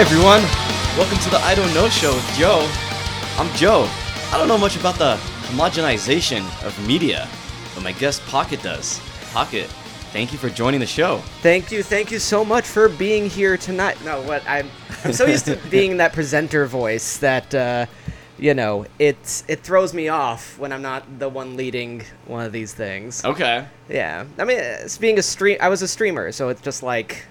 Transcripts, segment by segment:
Hi everyone, welcome to the I Don't Know Show with Joe. I'm Joe. I don't know much about the homogenization of media, but my guest Pocket does. Pocket, thank you for joining the show. Thank you, thank you so much for being here tonight. No, what I'm I'm so used to being that presenter voice that uh, you know it's it throws me off when I'm not the one leading one of these things. Okay. Yeah, I mean, it's being a stream, I was a streamer, so it's just like,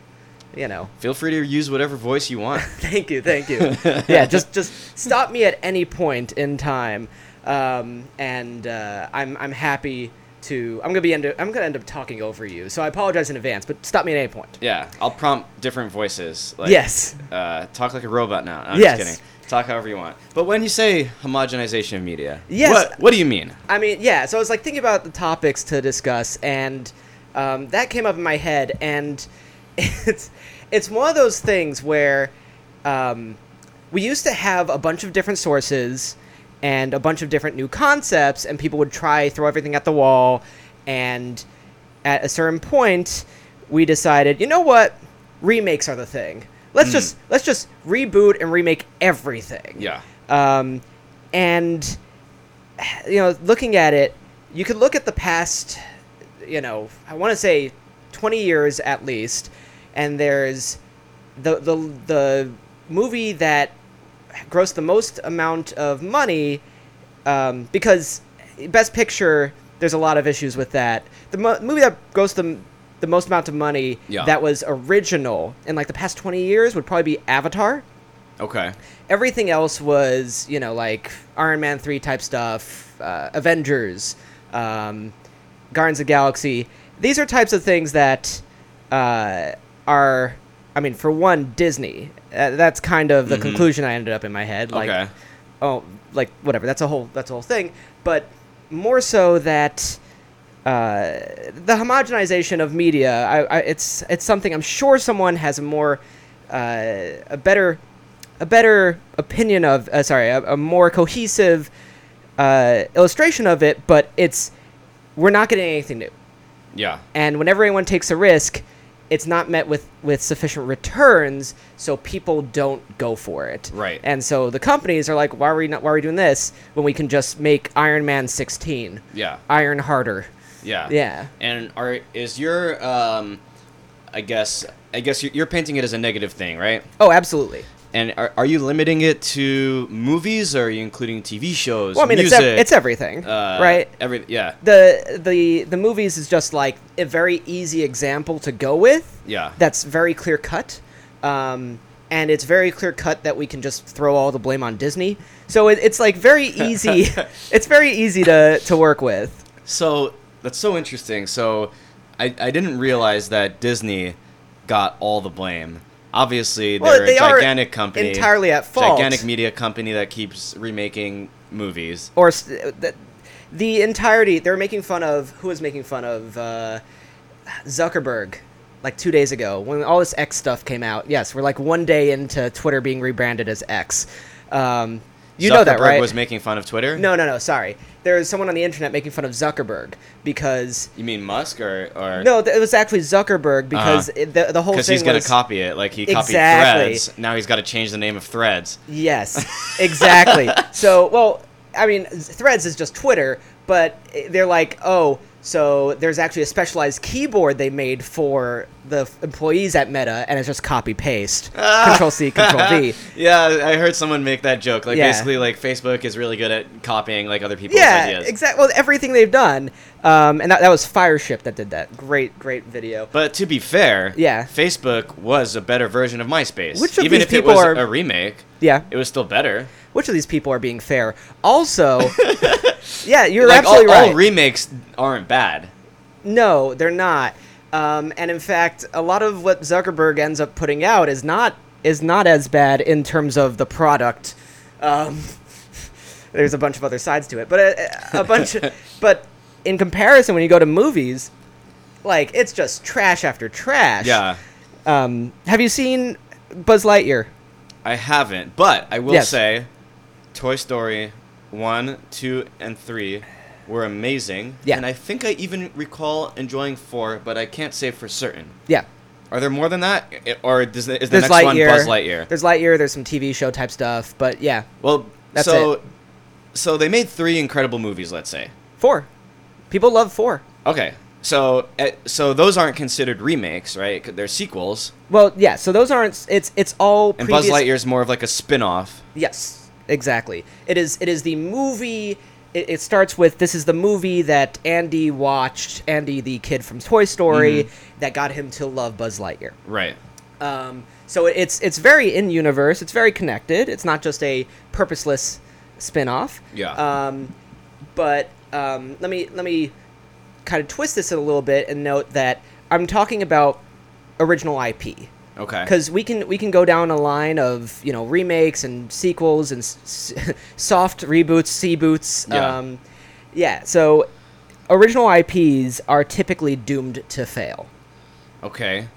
you know. Feel free to use whatever voice you want. thank you, thank you. yeah, just just stop me at any point in time, um, and uh, I'm I'm happy to. I'm gonna be end up, I'm gonna end up talking over you, so I apologize in advance. But stop me at any point. Yeah, I'll prompt different voices. Like, yes. Uh, talk like a robot now. I'm Yes. just kidding. Talk however you want. But when you say homogenization of media, Yes. what, what do you mean? I mean, yeah. So I was like thinking about the topics to discuss, and um, that came up in my head, and it's it's one of those things where um, we used to have a bunch of different sources and a bunch of different new concepts, and people would try throw everything at the wall, and at a certain point, we decided, you know what, remakes are the thing. Let's just let's just reboot and remake everything. Yeah. Um, and you know, looking at it, you could look at the past, you know, I want to say 20 years at least, and there's the the the movie that grossed the most amount of money um, because Best Picture, there's a lot of issues with that. The mo- movie that grossed the the most amount of money Yeah. that was original in like the past 20 years would probably be Avatar Okay. everything else was you know like iron man 3 type stuff uh, avengers um, guardians of the galaxy these are types of things that uh, are i mean for one disney uh, that's kind of the Mhm. conclusion i ended up in my head like okay. oh like whatever that's a whole that's a whole thing but more so that uh, the homogenization of media I, I, it's it's something i'm sure someone has a more uh, a better a better opinion of uh, sorry a, a more cohesive uh, illustration of it but it's we're not getting anything new Yeah. and whenever anyone takes a risk it's not met with with sufficient returns so people don't go for it Right. and so the companies are like why are we not why are we doing this when we can just make iron man 16 Yeah. iron harder Yeah. yeah And are is your um, I guess I guess you're, you're painting it as a negative thing, right? oh absolutely And are, are you limiting it to movies, or are you including TV shows? well i mean music, it's, ev- it's everything uh, right? Every yeah, the the the movies is just like a very easy example to go with. Yeah, that's very clear cut. Um, and it's very clear cut that we can just throw all the blame on disney. So it, it's like very easy it's very easy to to work with. So that's so interesting. So I, I didn't realize that Disney got all the blame. Obviously, they're they a gigantic company, entirely at fault. gigantic media company that keeps remaking movies. or the, the entirety they're making fun of who was making fun of uh, zuckerberg like two days ago when all this x stuff came out yes we're like one day into twitter being rebranded as x um, you know that right Was making fun of Twitter. no no no sorry there was someone on the internet making fun of zuckerberg because you mean Musk or or no it was actually zuckerberg because it, the, the whole thing because Uh-huh. he's gonna was, copy it like he copied Exactly. Threads. Now he's got to change the name of Threads. Yes, exactly. so, well, I mean, Threads is just Twitter, but they're like, oh, so there's actually a specialized keyboard they made for the employees at Meta, and it's just copy paste, Control C, Control V. yeah, I heard someone make that joke. Like Yeah. basically, like Facebook is really good at copying like other people's Yeah, ideas. exactly. Well, everything they've done, um, and that, that was Fireship that did that. Great, great video. But to be fair, Yeah. Facebook was a better version of MySpace. Which of Even these if it people was are- a remake, Yeah, it was still better. which of these people are being fair? Also, yeah, you're like absolutely all, right. all remakes aren't bad. No, they're not. Um, and in fact, a lot of what Zuckerberg ends up putting out is not is not as bad in terms of the product. Um, there's a bunch of other sides to it, but a, a bunch. but in comparison, when you go to movies, like it's just trash after trash. Yeah, Um, have you seen Buzz Lightyear? I haven't, but I will Yes. say, Toy Story one, two, and three were amazing. Yeah. and I think I even recall enjoying four, but I can't say for certain. Yeah. Are there more than that, or does the, is the There's next one Buzz Lightyear? There's Lightyear. There's some TV show type stuff, but yeah, Well, That's so it. so they made three incredible movies. Let's say. four. People love four. Okay, so uh, so those aren't considered remakes, right? They're sequels, Well, yeah. So those aren't. It's it's all and previous. Buzz Lightyear is more of like a spin-off. Yes, exactly. It is. It is the movie. It, it starts with this is the movie that Andy watched. Andy, the kid from Toy Story, Mm-hmm. that got him to love Buzz Lightyear. Right. Um, so it's it's very in universe. It's very connected. It's not just a purposeless spin-off. Yeah. Um, but um, let me let me kind of twist this a little bit and note that I'm talking about original IP Okay. because we can we can go down a line of you know remakes and sequels and s- soft reboots, seboots. Yeah. Um, yeah. So original IPs are typically doomed to fail. okay.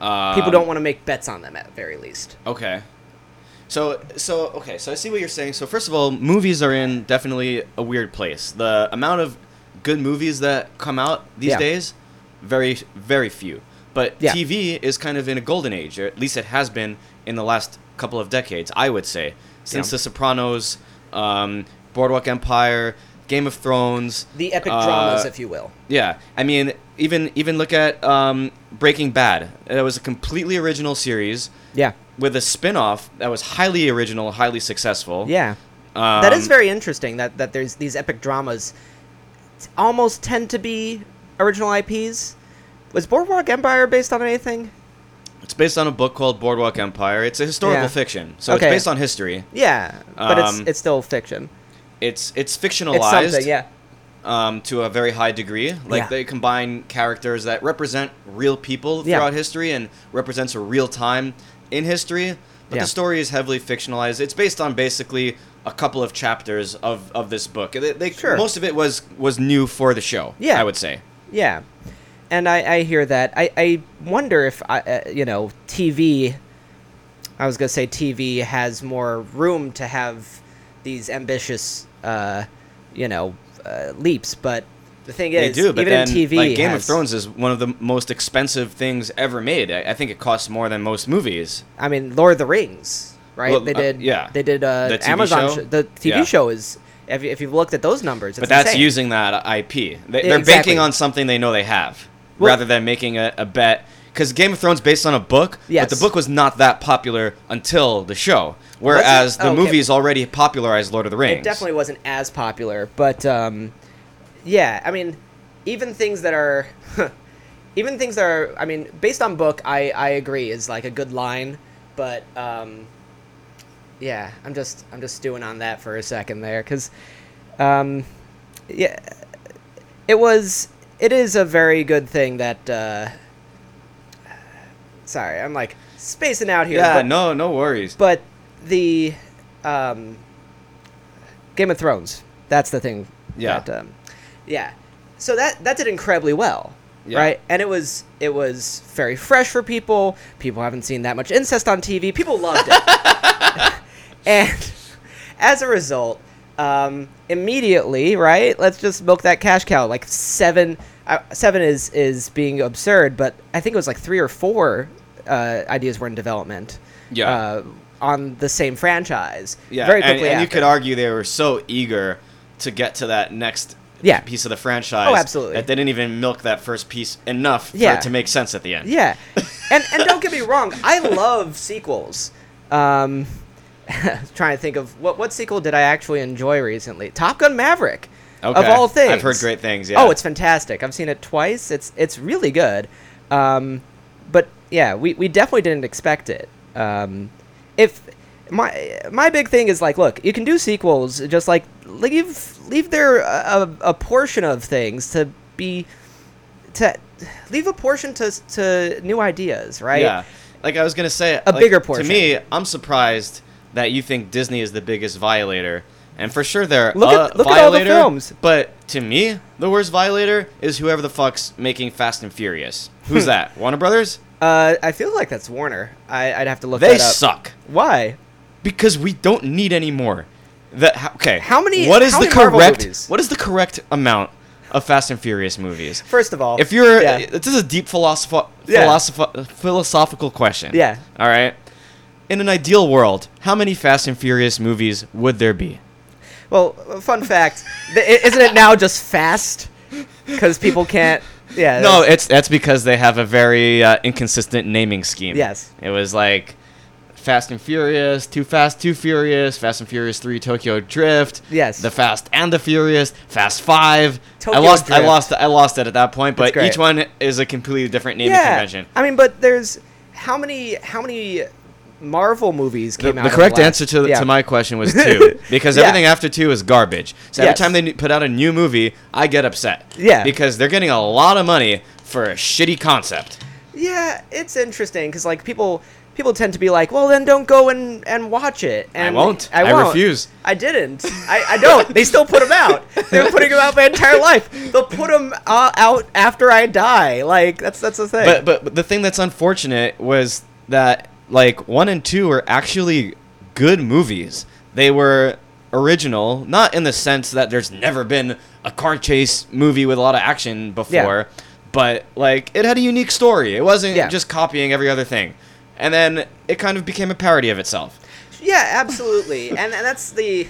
Um, People don't want to make bets on them at very least. Okay. So so okay, so I see what you're saying. So first of all, movies are in definitely a weird place. The amount of good movies that come out these Yeah. days, very very few. But Yeah. TV is kind of in a golden age, or at least it has been in the last couple of decades, I would say. Since Yeah. The Sopranos, um, Boardwalk Empire, Game of Thrones, The epic uh, dramas, if you will. yeah, I mean, even even look at um, Breaking Bad. It was a completely original series Yeah. with a spin-off that was highly original, highly successful. Yeah. Um, that is very interesting that, that there's these epic dramas almost tend to be original IPs. Was Boardwalk Empire based on anything? It's based on a book called Boardwalk Empire. It's a historical Yeah. fiction, so Okay. it's based on history. Yeah, but Um, it's it's still fiction. It's it's It's fictionalized something, yeah. um, to a very high degree. Like Yeah. they combine characters that represent real people Yeah. throughout history and represents a real time in history. But Yeah. the story is heavily fictionalized. It's based on basically a couple of chapters of, of this book. They, they, Sure. Most of it was was new for the show. Yeah. I would say. Yeah, and I, I hear that. I, I wonder if I, uh, you know TV. I was gonna say TV has more room to have these ambitious, uh, you know, uh, leaps. But the thing is, They do, but even then TV, like Game of Thrones is one of the most expensive things ever made. I, I think it costs more than most movies. I mean, Lord of the Rings, right? Well, they uh, did. yeah. They did. Uh, The TV Amazon. show? sh- the TV Yeah. show is. If, you- if you've looked at those numbers, it's But that's insane. using that IP. They, they're exactly. banking on something they know they have, Well- rather than making a, a bet. Because Game of Thrones based on a book, Yes. but the book was not that popular until the show. Whereas the Oh, okay. movies already popularized Lord of the Rings. It definitely wasn't as popular, but um, yeah, I mean, even things that are, even things that are, I mean, based on book, I I agree is like a good line, but um, yeah, I'm just I'm just stewing on that for a second there, because um, yeah, it was it is a very good thing that. Uh, sorry, I'm like spacing out here. yeah, but, no, no worries. but the um, Game of Thrones. That's the thing. Yeah. That, um, yeah. So that that did incredibly well, Yeah. right? And it was it was very fresh for people. People haven't seen that much incest on TV. People loved it, and as a result, um, immediately, right? Let's just milk that cash cow. Like seven, uh, seven is is being absurd, but I think it was like three or four uh, ideas were in development. Yeah. Uh, on the same franchise. Yeah, Very and, quickly and you after. could argue they were so eager to get to that next Yeah. piece of the franchise. Oh, absolutely. That they didn't even milk that first piece enough for Yeah. it to make sense at the end. Yeah, and and don't get me wrong, I love sequels. Um, trying to think of what what sequel did I actually enjoy recently? Top Gun Maverick. Of all things, I've heard great things, yeah. Oh, it's fantastic. I've seen it twice. It's it's really good. Um, but yeah, we, we definitely didn't expect it. Um, if my my big thing is like, look, you can do sequels, just like leave leave there a, a, a portion of things to be to leave a portion to to new ideas, right? Yeah. Like I was gonna say, A like, bigger portion. To me, I'm surprised that you think Disney is the biggest violator, and for sure they're Look a at- look at all the violator. films. But to me, the worst violator is whoever the fuck's making Fast and Furious. Who's that? Warner Brothers? Uh, I feel like that's Warner. I, I'd have to look They that up. suck Why? because we don't need any more. That okay? How many- What is the correct? What is the correct amount of Fast and Furious movies. First of all, If you're, yeah. this is a deep philosoph- Yeah. philosoph- philosophical question. Yeah. All right. In an ideal world, how many Fast and Furious movies would there be? Well, fun fact, th- isn't it now just fast? Because people can't. Yeah. No, it's that's because they have a very uh, inconsistent naming scheme. Yes. It was like Fast and Furious, Too Fast, Too Furious, Fast and Furious 3 Tokyo Drift. Yes. The Fast and the Furious, Fast 5. Tokyo I lost I lost I lost it at that point, but each one is a completely different naming yeah. convention. I mean, but there's how many how many Marvel movies The, came out? the correct last- answer to, yeah. to my question was two because Yeah. everything after two is garbage. So every Yes. time they put out a new movie, I get upset. Yeah. Because they're getting a lot of money for a shitty concept. Yeah, it's interesting because like people people tend to be like, well, then don't go and and watch it. And won't. I, I won't. I refuse. I didn't. I, I don't. They still put them out. They're putting them out my entire life. They'll put them uh, out after I die. Like that's that's the thing. But, but but the thing that's unfortunate was that like one and two were actually good movies. They were original, not in the sense that there's never been a car chase movie with a lot of action before, but like it had a unique story. It wasn't Yeah. just copying every other thing. And then it kind of became a parody of itself. Yeah, absolutely, and and that's the.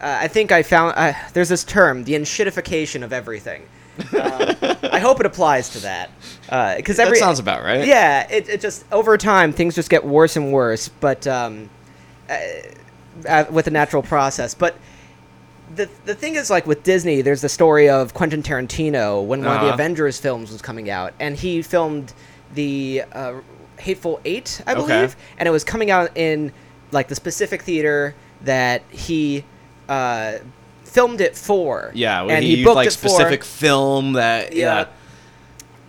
Uh, I think I found uh, there's this term, the enshittification of everything. Uh, I hope it applies to that, because every that sounds about right. yeah, it, it just over time things just get worse and worse, but um, uh, uh, with a natural process. But the the thing is, like with Disney, there's the story of Quentin Tarantino when one of the Uh-huh. Avengers films was coming out, and he filmed the uh, Hateful Eight, I Okay. believe, and it was coming out in like the specific theater that he uh, filmed it for. Yeah, and he, used booked like it for- specific film that yeah. Yeah.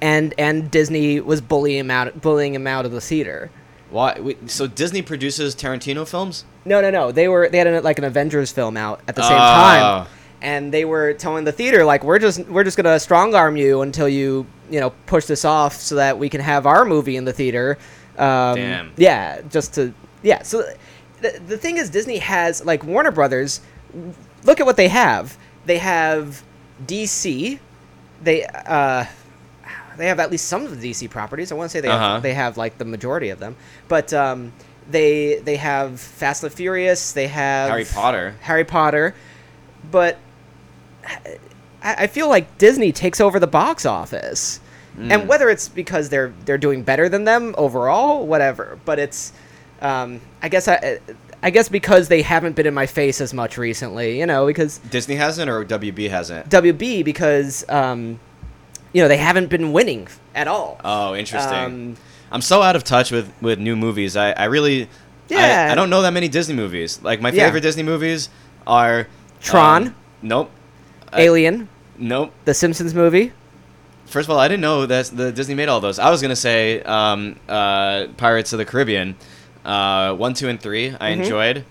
And and Disney was bullying him out, bullying him out of the theater. Why? Wait, so Disney produces Tarantino films? No, no, no. They were they had an, like an Avengers film out at the same Oh. time, and they were telling the theater like we're just we're just gonna strong arm you until you you know push this off so that we can have our movie in the theater. Um, Damn. Yeah, just to yeah. So the the thing is, Disney has like Warner Brothers. Look at what they have. They have DC. They uh. They have at least some of the DC properties. I want to say they Uh-huh. have, they have like the majority of them, but um, they they have Fast and Furious. They have Harry Potter. Harry Potter, but I, I feel like Disney takes over the box office, Mm. and whether it's because they're they're doing better than them overall, whatever. But it's, um, I guess I. I guess because they haven't been in my face as much recently, you know, because Disney hasn't or WB hasn't? WB because um, you know they haven't been winning at all. Oh, interesting. Um, I'm so out of touch with, with new movies. I, I really Yeah. I, I don't know that many Disney movies. Like my Yeah. favorite Disney movies are Tron. um, nope. Alien, Nope. the Simpsons movie. First of all, I didn't know that the Disney made all those. I was gonna say um, uh, Pirates of the Caribbean, uh, one, two, and three. I Mhm. enjoyed.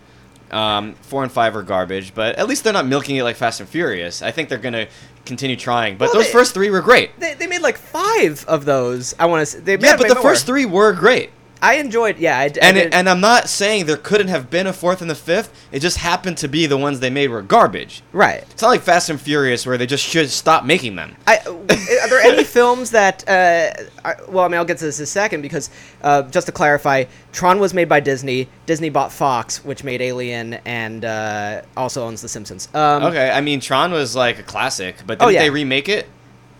Um, four and five are garbage, but at least they're not milking it like Fast and Furious. I think they're gonna continue trying. But Well, those they- first three were great. They, they made like five of those. I want to. They Yeah, but the more. first three were great. I enjoyed. Yeah, I, I And it, and I'm not saying there couldn't have been a fourth and the fifth. It just happened to be the ones they made were garbage. right. It's not like Fast and Furious where they just should stop making them. I, are there any films that? Uh, are, well, I mean, I'll get to this in a second because uh, just to clarify, Tron was made by Disney. Disney bought Fox, which made Alien and uh, also owns The Simpsons. Um, Okay, I mean Tron was like a classic, but Oh, didn't yeah. they remake it?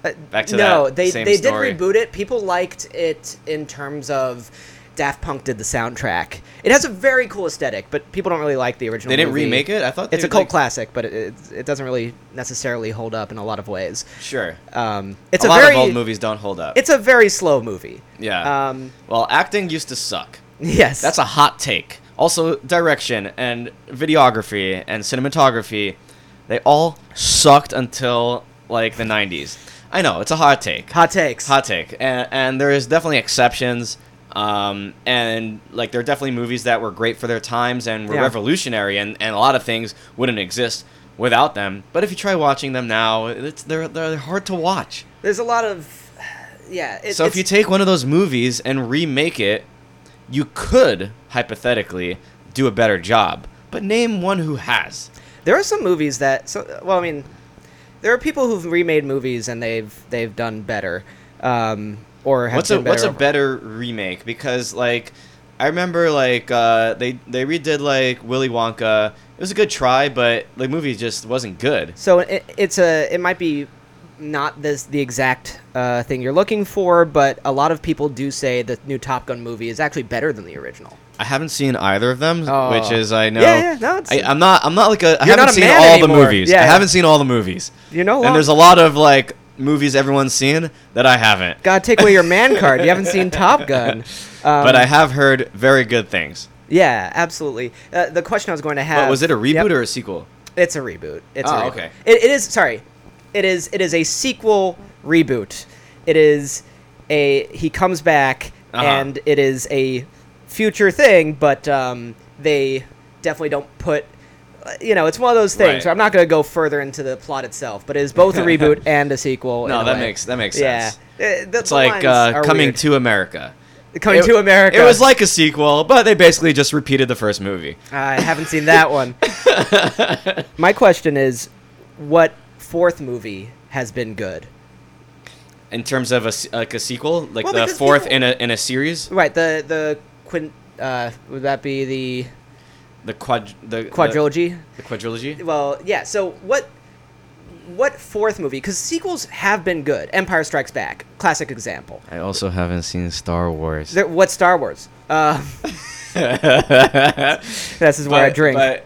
uh, Back to no, that they they story. did reboot it. People liked it in terms of. Daft Punk did the soundtrack. It has a very cool aesthetic, but people don't really like the original. They didn't movie. remake it. I thought It's a cult like- classic, but it, it, it doesn't really necessarily hold up in a lot of ways. Sure. Um, it's a, a, lot very of old movies don't hold up. it's a very slow movie. yeah. Um, well, acting used to suck. yes, That's a hot take. Also, direction and videography and cinematography, they all sucked until like the 90s. I know it's a hot take. hot takes. Hot take, and, and there is definitely exceptions. Um, and like there are definitely movies that were great for their times and were Yeah. revolutionary, and, and a lot of things wouldn't exist without them. But if you try watching them now, it's they're they're hard to watch. There's a lot of yeah. It, so if you take one of those movies and remake it, you could hypothetically do a better job. But name one who has. there are some movies that so well, I mean, there are people who've remade movies and they've they've done better, um, or what's a what's a better. remake? Because like, I remember like uh, they they redid like Willy Wonka. It was a good try, but the movie just wasn't good. So it, it's a it might be not this the exact uh, thing you're looking for, but a lot of people do say the new Top Gun movie is actually better than the original. I haven't seen either of them, Oh. which is I know. Yeah, yeah, no, it's- I, I'm not. I'm not like a. I haven't a seen all anymore. the movies. Yeah, I yeah. haven't seen all the movies. You know, And there's a lot of like movies everyone's seen that I haven't. gotta take away your man card. You haven't seen Top Gun, um, but I have heard very good things. Yeah, absolutely. Uh, the question I was going to have. But was it a reboot Yep. or a sequel? It's a reboot. It's Oh, a reboot. okay. It, it is sorry. It is it is a sequel reboot. It is a he comes back Uh-huh. and it is a future thing, but um, they definitely don't put. You know, it's one of those things. Right. I'm not going to go further into the plot itself, but it is both a reboot and a sequel. No, a that way. makes that makes yeah. sense. Uh, the- It's like uh, coming weird. to America. coming It- to America. It was like a sequel, but they basically just repeated the first movie. I haven't seen that one. My question is, what fourth movie has been good? In terms of a like a sequel, like Well, the fourth people- in a in a series, Right, the the quin uh would that be the the quad the quadrilogy? the, the quadrilogy. well, yeah. So what what fourth movie? Because sequels have been good. Empire Strikes Back, classic example. I also haven't seen Star Wars. There, what Star Wars? Uh, this is where I drink. But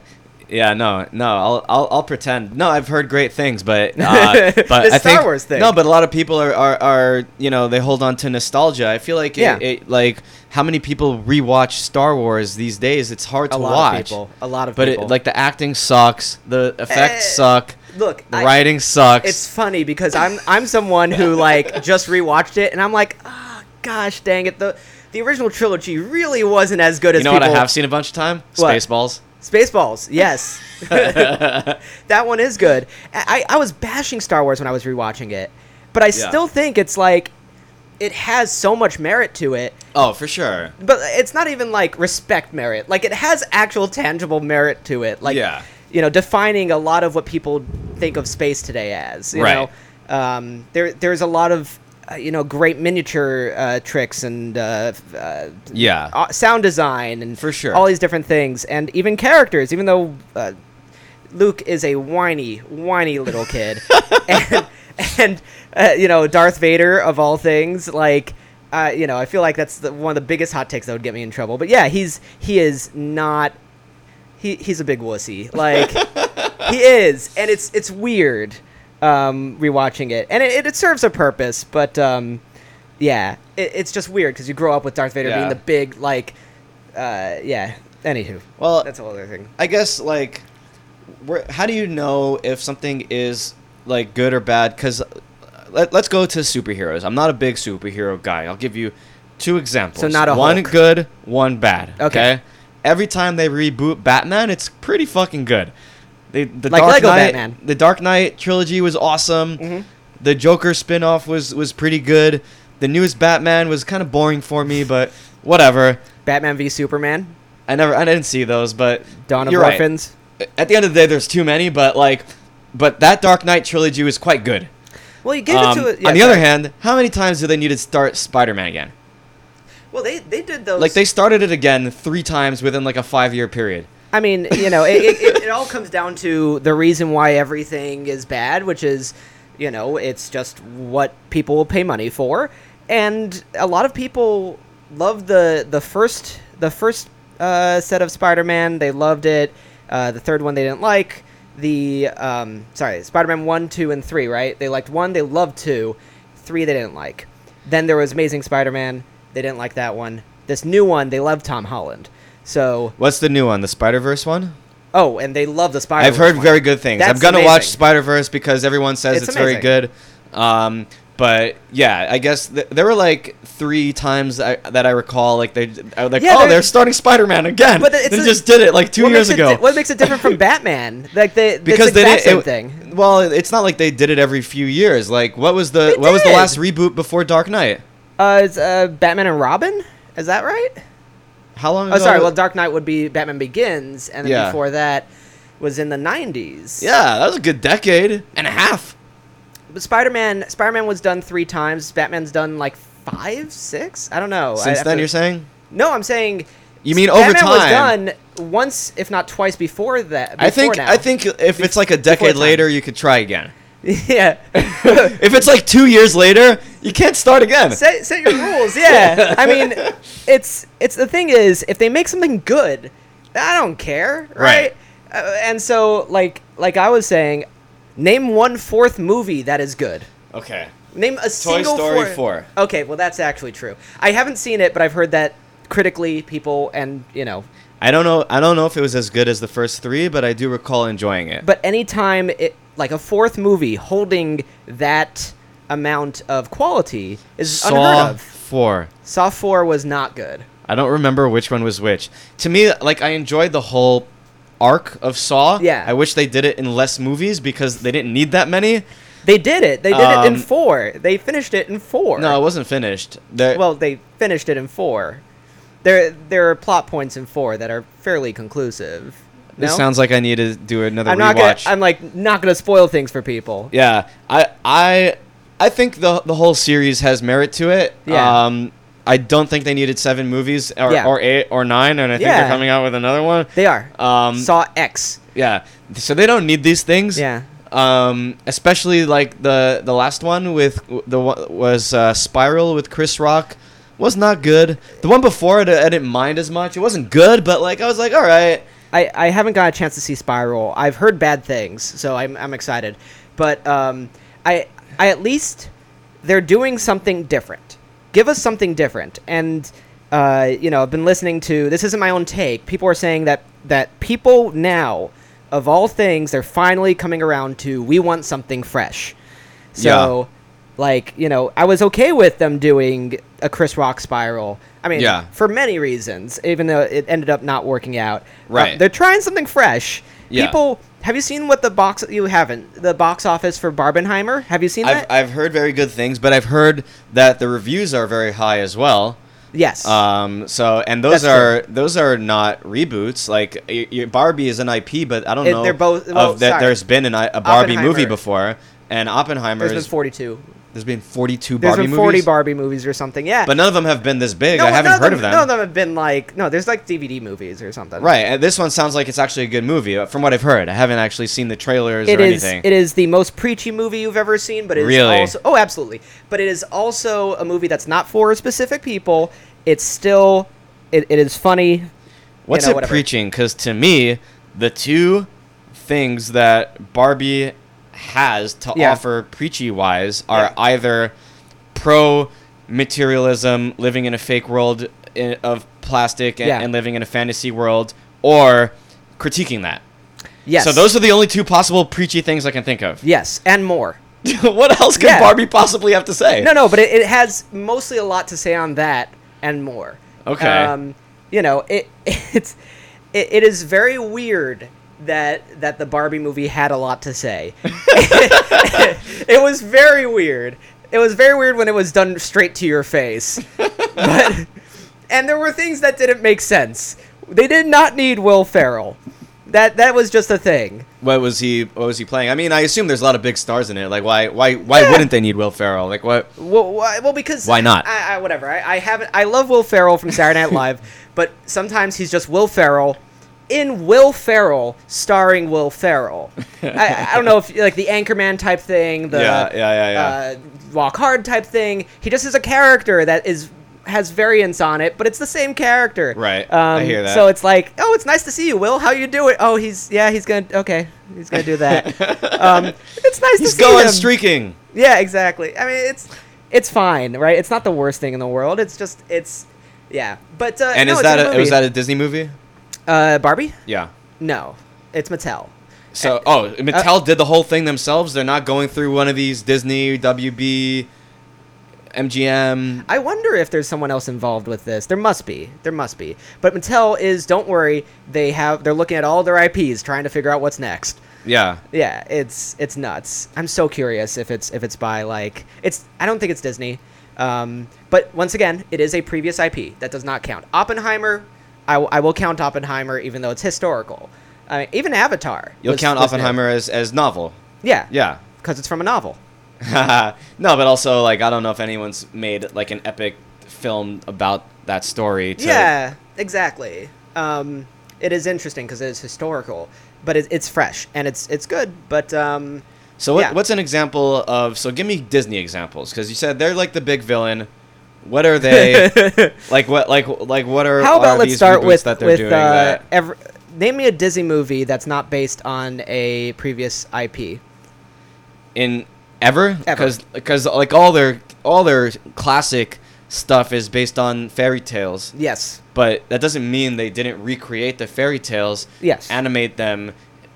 yeah, no, no, I'll, I'll, I'll pretend. No, I've heard great things, but uh, but The I Star think Wars thing. no, but a lot of people are, are, are you know they hold on to nostalgia. I feel like Yeah. it like how many people rewatch Star Wars these days? It's hard a to lot watch. of people. A lot of But people. it, like the acting sucks, the effects Eh, suck, look, the I- writing sucks. It's funny because I'm I'm someone who like just rewatched it and I'm like, ah, gosh, dang it, the the original trilogy really wasn't as good as. you know what I have seen a bunch of time? What? Spaceballs. Spaceballs, yes, that one is good. I I was bashing Star Wars when I was rewatching it, but I Yeah. still think it's like it has so much merit to it. Oh, for sure. But it's not even like respect merit. Like it has actual tangible merit to it. Like Yeah. you know, defining a lot of what people think of space today as. You Right. know, um, there there's a lot of you know great miniature uh, tricks and uh, uh, Yeah. uh, sound design and For sure. all these different things and even characters. Even though uh, Luke is a whiny, whiny little kid, and and uh, you know Darth Vader of all things, like uh, you know, I feel like that's the, one of the biggest hot takes that would get me in trouble. But yeah, he's he is not. He, he's a big wussy, like he is, and it's it's weird um, rewatching it, and it, it serves a purpose, but um, yeah, it, it's just weird because you grow up with Darth Vader Yeah. being the big like, uh, yeah. Anywho, Well, that's a whole other thing. I guess like, how do you know if something is like good or bad? Because let, let's go to superheroes. I'm not a big superhero guy. I'll give you two examples. So not a one Hulk. good, one bad. Okay. Okay. Every time they reboot Batman, it's pretty fucking good. They, the Like Dark Lego Knight, Batman. the Dark Knight trilogy was awesome. Mhm. The Joker spin-off was was pretty good. The newest Batman was kind of boring for me, but whatever. Batman v Superman, I never, I didn't see those, but Dawn of you're right at the end of the day, there's too many, but like, but that Dark Knight trilogy was quite good. Well, you gave Um, it to it. yeah, on the other hand, how many times do they need to start Spider-Man again? well, they they did those. Like they started it again three times within like a five-year period. I mean, you know, it, it, it, all comes down to the reason why everything is bad, which is, you know, it's just what people will pay money for, and a lot of people love the the first the first uh, set of Spider-Man. They loved it. Uh, the third one they didn't like. The um, sorry, Spider-Man one, two, and three. Right? They liked one. They loved two. Three they didn't like. Then there was Amazing Spider-Man. They didn't like that one. This new one they loved Tom Holland. So What's the new one? The Spider-Verse one? Oh, and they love the Spider. I've heard very good things. That's I'm gonna watch. Spider-Verse because everyone says It's it's, very good. Um, but yeah, I guess th- there were like three times I, that I recall, like they, I was like, Yeah, oh, they're starting Spider-Man again. But it's they a- just did it like two years ago. Di- what makes it different from Batman? Like they because they same it- thing. Well, it's not like they did it every few years. Like, what was the They what was the last reboot before Dark Knight? Uh, it's, uh, Batman and Robin. Is that right? How long? Oh, ago? sorry. Well, Dark Knight would be Batman Begins, and then Yeah. before that was in the '90s. yeah, that was a good decade and a half. Spider-Man Spider-Man was done three times. Batman's done like five, six. I don't know. Since have then, to- you're saying? no. I'm saying You mean over Batman time? was done once, if not twice, before that. I think now. I think if it's like a decade later, you could try again. yeah. if it's like two years later, you can't start again. set set your rules. Yeah. I mean, it's it's the thing is, if they make something good, I don't care, right? Right. Uh, and so, like like I was saying, name one fourth movie that is good. Okay. Name a single Story fourth- 4. Okay, well that's actually true. I haven't seen it, but I've heard that critically, people and you know. I don't know. I don't know if it was as good as the first three, but I do recall enjoying it. But anytime it like a fourth movie holding that amount of quality is unheard Saw of. four. Saw four was not good. I don't remember which one was which. To me, like I enjoyed the whole arc of Saw. Yeah. I wish they did it in less movies because they didn't need that many. They did it. They did it in Um, four. They finished it in four. No, it wasn't finished. There, well, they finished it in four. There, there are plot points in four that are fairly conclusive. This sounds like I need to do another I'm not gonna. I'm like not gonna spoil things for people. Yeah, I I I think the the whole series has merit to it. Yeah. Um, I don't think they needed seven movies or, Yeah. or eight or nine, and I think Yeah. they're coming out with another one. They are. Um, Saw X. yeah, so they don't need these things. Yeah. Um, especially like the the last one with the was uh, Spiral with Chris Rock was not good. The one before it, I didn't mind as much. It wasn't good, but like I was like, all right. I, I haven't got a chance to see Spiral. I've heard bad things, so I'm, I'm excited. But um, I I at least they're doing something different. Give us something different. And uh, you know, I've been listening to this isn't my own take. People are saying that that people now, of all things, they're finally coming around to we want something fresh. So like, you know, I was okay with them doing a Chris Rock spiral. I mean, Yeah. for many reasons, even though it ended up not working out. Uh, Right. they're trying something fresh. Yeah. People, have you seen what the box? You haven't. The box office for Barbenheimer. Have you seen I've, that? I've heard very good things, but I've heard that the reviews are very high as well. yes. Um, so and those That's are those are not reboots. Like y- y- Barbie is an IP, but I don't It- know. they're both- of well, that. sorry. There's been an, a Barbie movie before, and Oppenheimer. There's been is- 42. There's been 42 There's Barbie been 40 movies, Barbie movies or something. Yeah. but none of them have been this big. no, I haven't heard of them. None of them have been like no. There's like DVD movies or something. Right, and this one sounds like it's actually a good movie, uh, from what I've heard. I haven't actually seen the trailers It or is. anything. It is the most preachy movie you've ever seen, but it is Really? also. Oh, absolutely. But it is also a movie that's not for specific people. It's still. It, it is funny. What's know, it whatever. preaching? Because to me, the two things that Barbie has to Yeah. offer preachy wise are Yeah. either pro materialism, living in a fake world i- of plastic and, Yeah. and living in a fantasy world, or critiquing that. Yes. So those are the only two possible preachy things I can think of. Yes, and more. what else could. Barbie possibly have to say? No, no, but it, it has mostly a lot to say on that and more. Okay. Um, you know, it it's it, it is very weird that that the Barbie movie had a lot to say. it was very weird. It was very weird when it was done straight to your face. But and there were things that didn't make sense. They did not need Will Ferrell. That that was just a thing. What was he? What was he playing? I mean, I assume there's a lot of big stars in it. Like, why? Why? Why Yeah. wouldn't they need Will Ferrell? Like, what? Well, why, well, because Why not? I, I whatever. I, I haven't. I love Will Ferrell from Saturday Night Live, but sometimes he's just Will Ferrell in Will Ferrell starring Will Ferrell. I, I don't know if like the Anchorman type thing, the Yeah, yeah, yeah, yeah. Uh, Walk Hard type thing. He just is a character that is has variants on it, but it's the same character. Right. Um, I hear that. So it's like, oh, it's nice to see you, Will. How you doing? Oh, he's yeah, he's gonna okay, he's gonna do that. um, it's nice He's to see going him. streaking. Yeah, exactly. I mean, it's it's fine, right? It's not the worst thing in the world. It's just it's yeah. But uh, And no, is that a a, movie. was that a Disney movie? Uh, Barbie? Yeah. No, it's Mattel. So, oh, Mattel did the whole thing themselves. They're not going through one of these Disney, WB, MGM. I wonder if there's someone else involved with this. There must be. There must be. But Mattel is. Don't worry. They have. They're looking at all their IPs, trying to figure out what's next. Yeah. Yeah, it's it's nuts. I'm so curious if it's if it's by like it's. I don't think it's Disney. Um, but once again, it is a previous IP that does not count. Oppenheimer, I, I will count Oppenheimer even though it's historical. I mean, even Avatar. You'll was- count was new. Oppenheimer as, as novel. Yeah, Yeah. because it's from a novel. no, but also like I don't know if anyone's made like an epic film about that story. To, Yeah, exactly. Um, it is interesting because it is historical, but it, it's fresh and it's it's good. But um, So what, Yeah. what's an example of? So give me Disney examples because you said they're like the big villain. What are they like? What like like what are? how about are let's these start with that they're with doing uh, every, name me a Disney movie that's not based on a previous IP. in ever Ever. because like all their all their classic stuff is based on fairy tales Yes. but that doesn't mean they didn't recreate the fairy tales Yes. animate them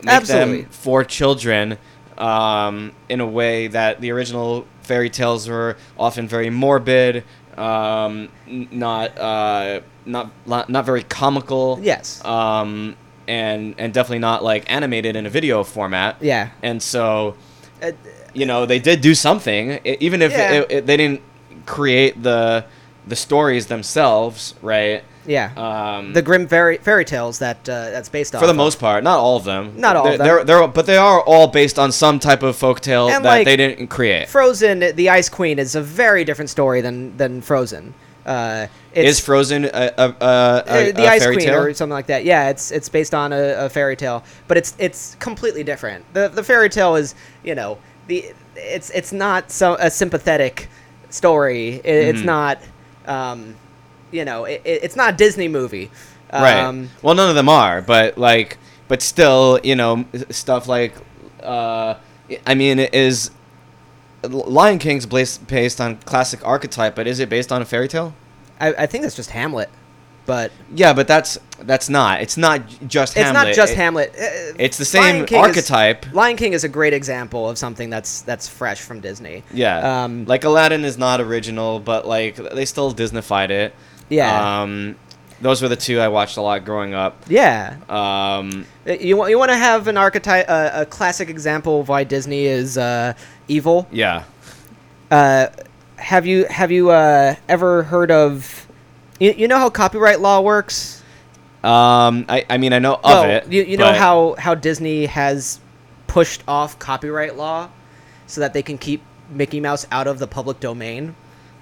make Absolutely. them for children um, in a way that the original fairy tales were often very morbid um, not uh, not not not very comical Yes. um, and and definitely not like animated in a video format yeah. and so Uh, you know they did do something even if Yeah. it, it, they didn't create the the stories themselves right yeah. um the Grimm fairy fairy tales that uh, that's based on. for the most part not all of them Not all they're, of them. they're, they're but they are all based on some type of folktale And, that like, they didn't create Frozen, the Ice Queen, is a very different story than than Frozen. Uh, is frozen a, a, a, uh, a, the Ice fairy Queen tale or something like that. Yeah, it's it's based on a, a fairy tale, but it's it's completely different. the The fairy tale is you know the it's it's not so a sympathetic story. It, It's Mhm. not um, you know it, it- it's not a Disney movie. right Um, well none of them are but like but still you know stuff like uh i mean it is lion king's based based on classic archetype but is it based on a fairy tale I, I think that's just Hamlet, but Yeah, but that's that's not. It's not just it's Hamlet. not just It- Hamlet. Uh, It's the same King is- archetype. Lion King is a great example of something that's that's fresh from Disney. Yeah. Um, like Aladdin is not original, but like they still Disneyfied it. Yeah. Um, those were the two I watched a lot growing up. Yeah. Um, Uh, You want you want to have an archetype, uh, a classic example of why Disney is uh, evil. yeah. Uh, have you have you uh, ever heard of? You, you know how copyright law works. Um, I, I mean I know of Well, it. You, you know how how Disney has pushed off copyright law so that they can keep Mickey Mouse out of the public domain.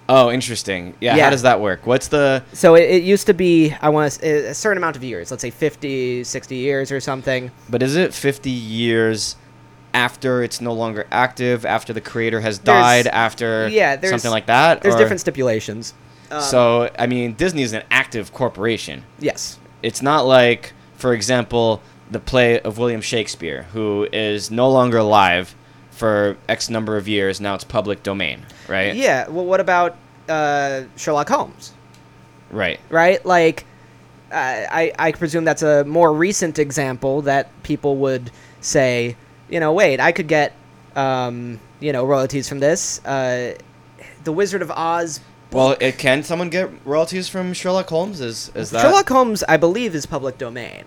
Oh, interesting. Yeah, Yeah. How does that work? What's the? So it, it used to be I want to, a certain amount of years, let's say 50, 60 years or something. But is it fifty years? After it's no longer active, after the creator has There's- died, after yeah, there's- something like that. There's or- different stipulations. Um, so I mean, Disney is an active corporation. yes, It's not like, for example, the play of William Shakespeare, who is no longer alive for X number of years. Now it's public domain, right? Yeah. Well, what about uh, Sherlock Holmes? Right. Right. Like, uh, I I presume that's a more recent example that people would say, you know, wait, I could get, um, you know, royalties from this. Uh, the Wizard of Oz. Well, it, can someone get royalties from Sherlock Holmes? Is is that Sherlock Holmes, I believe, is public domain.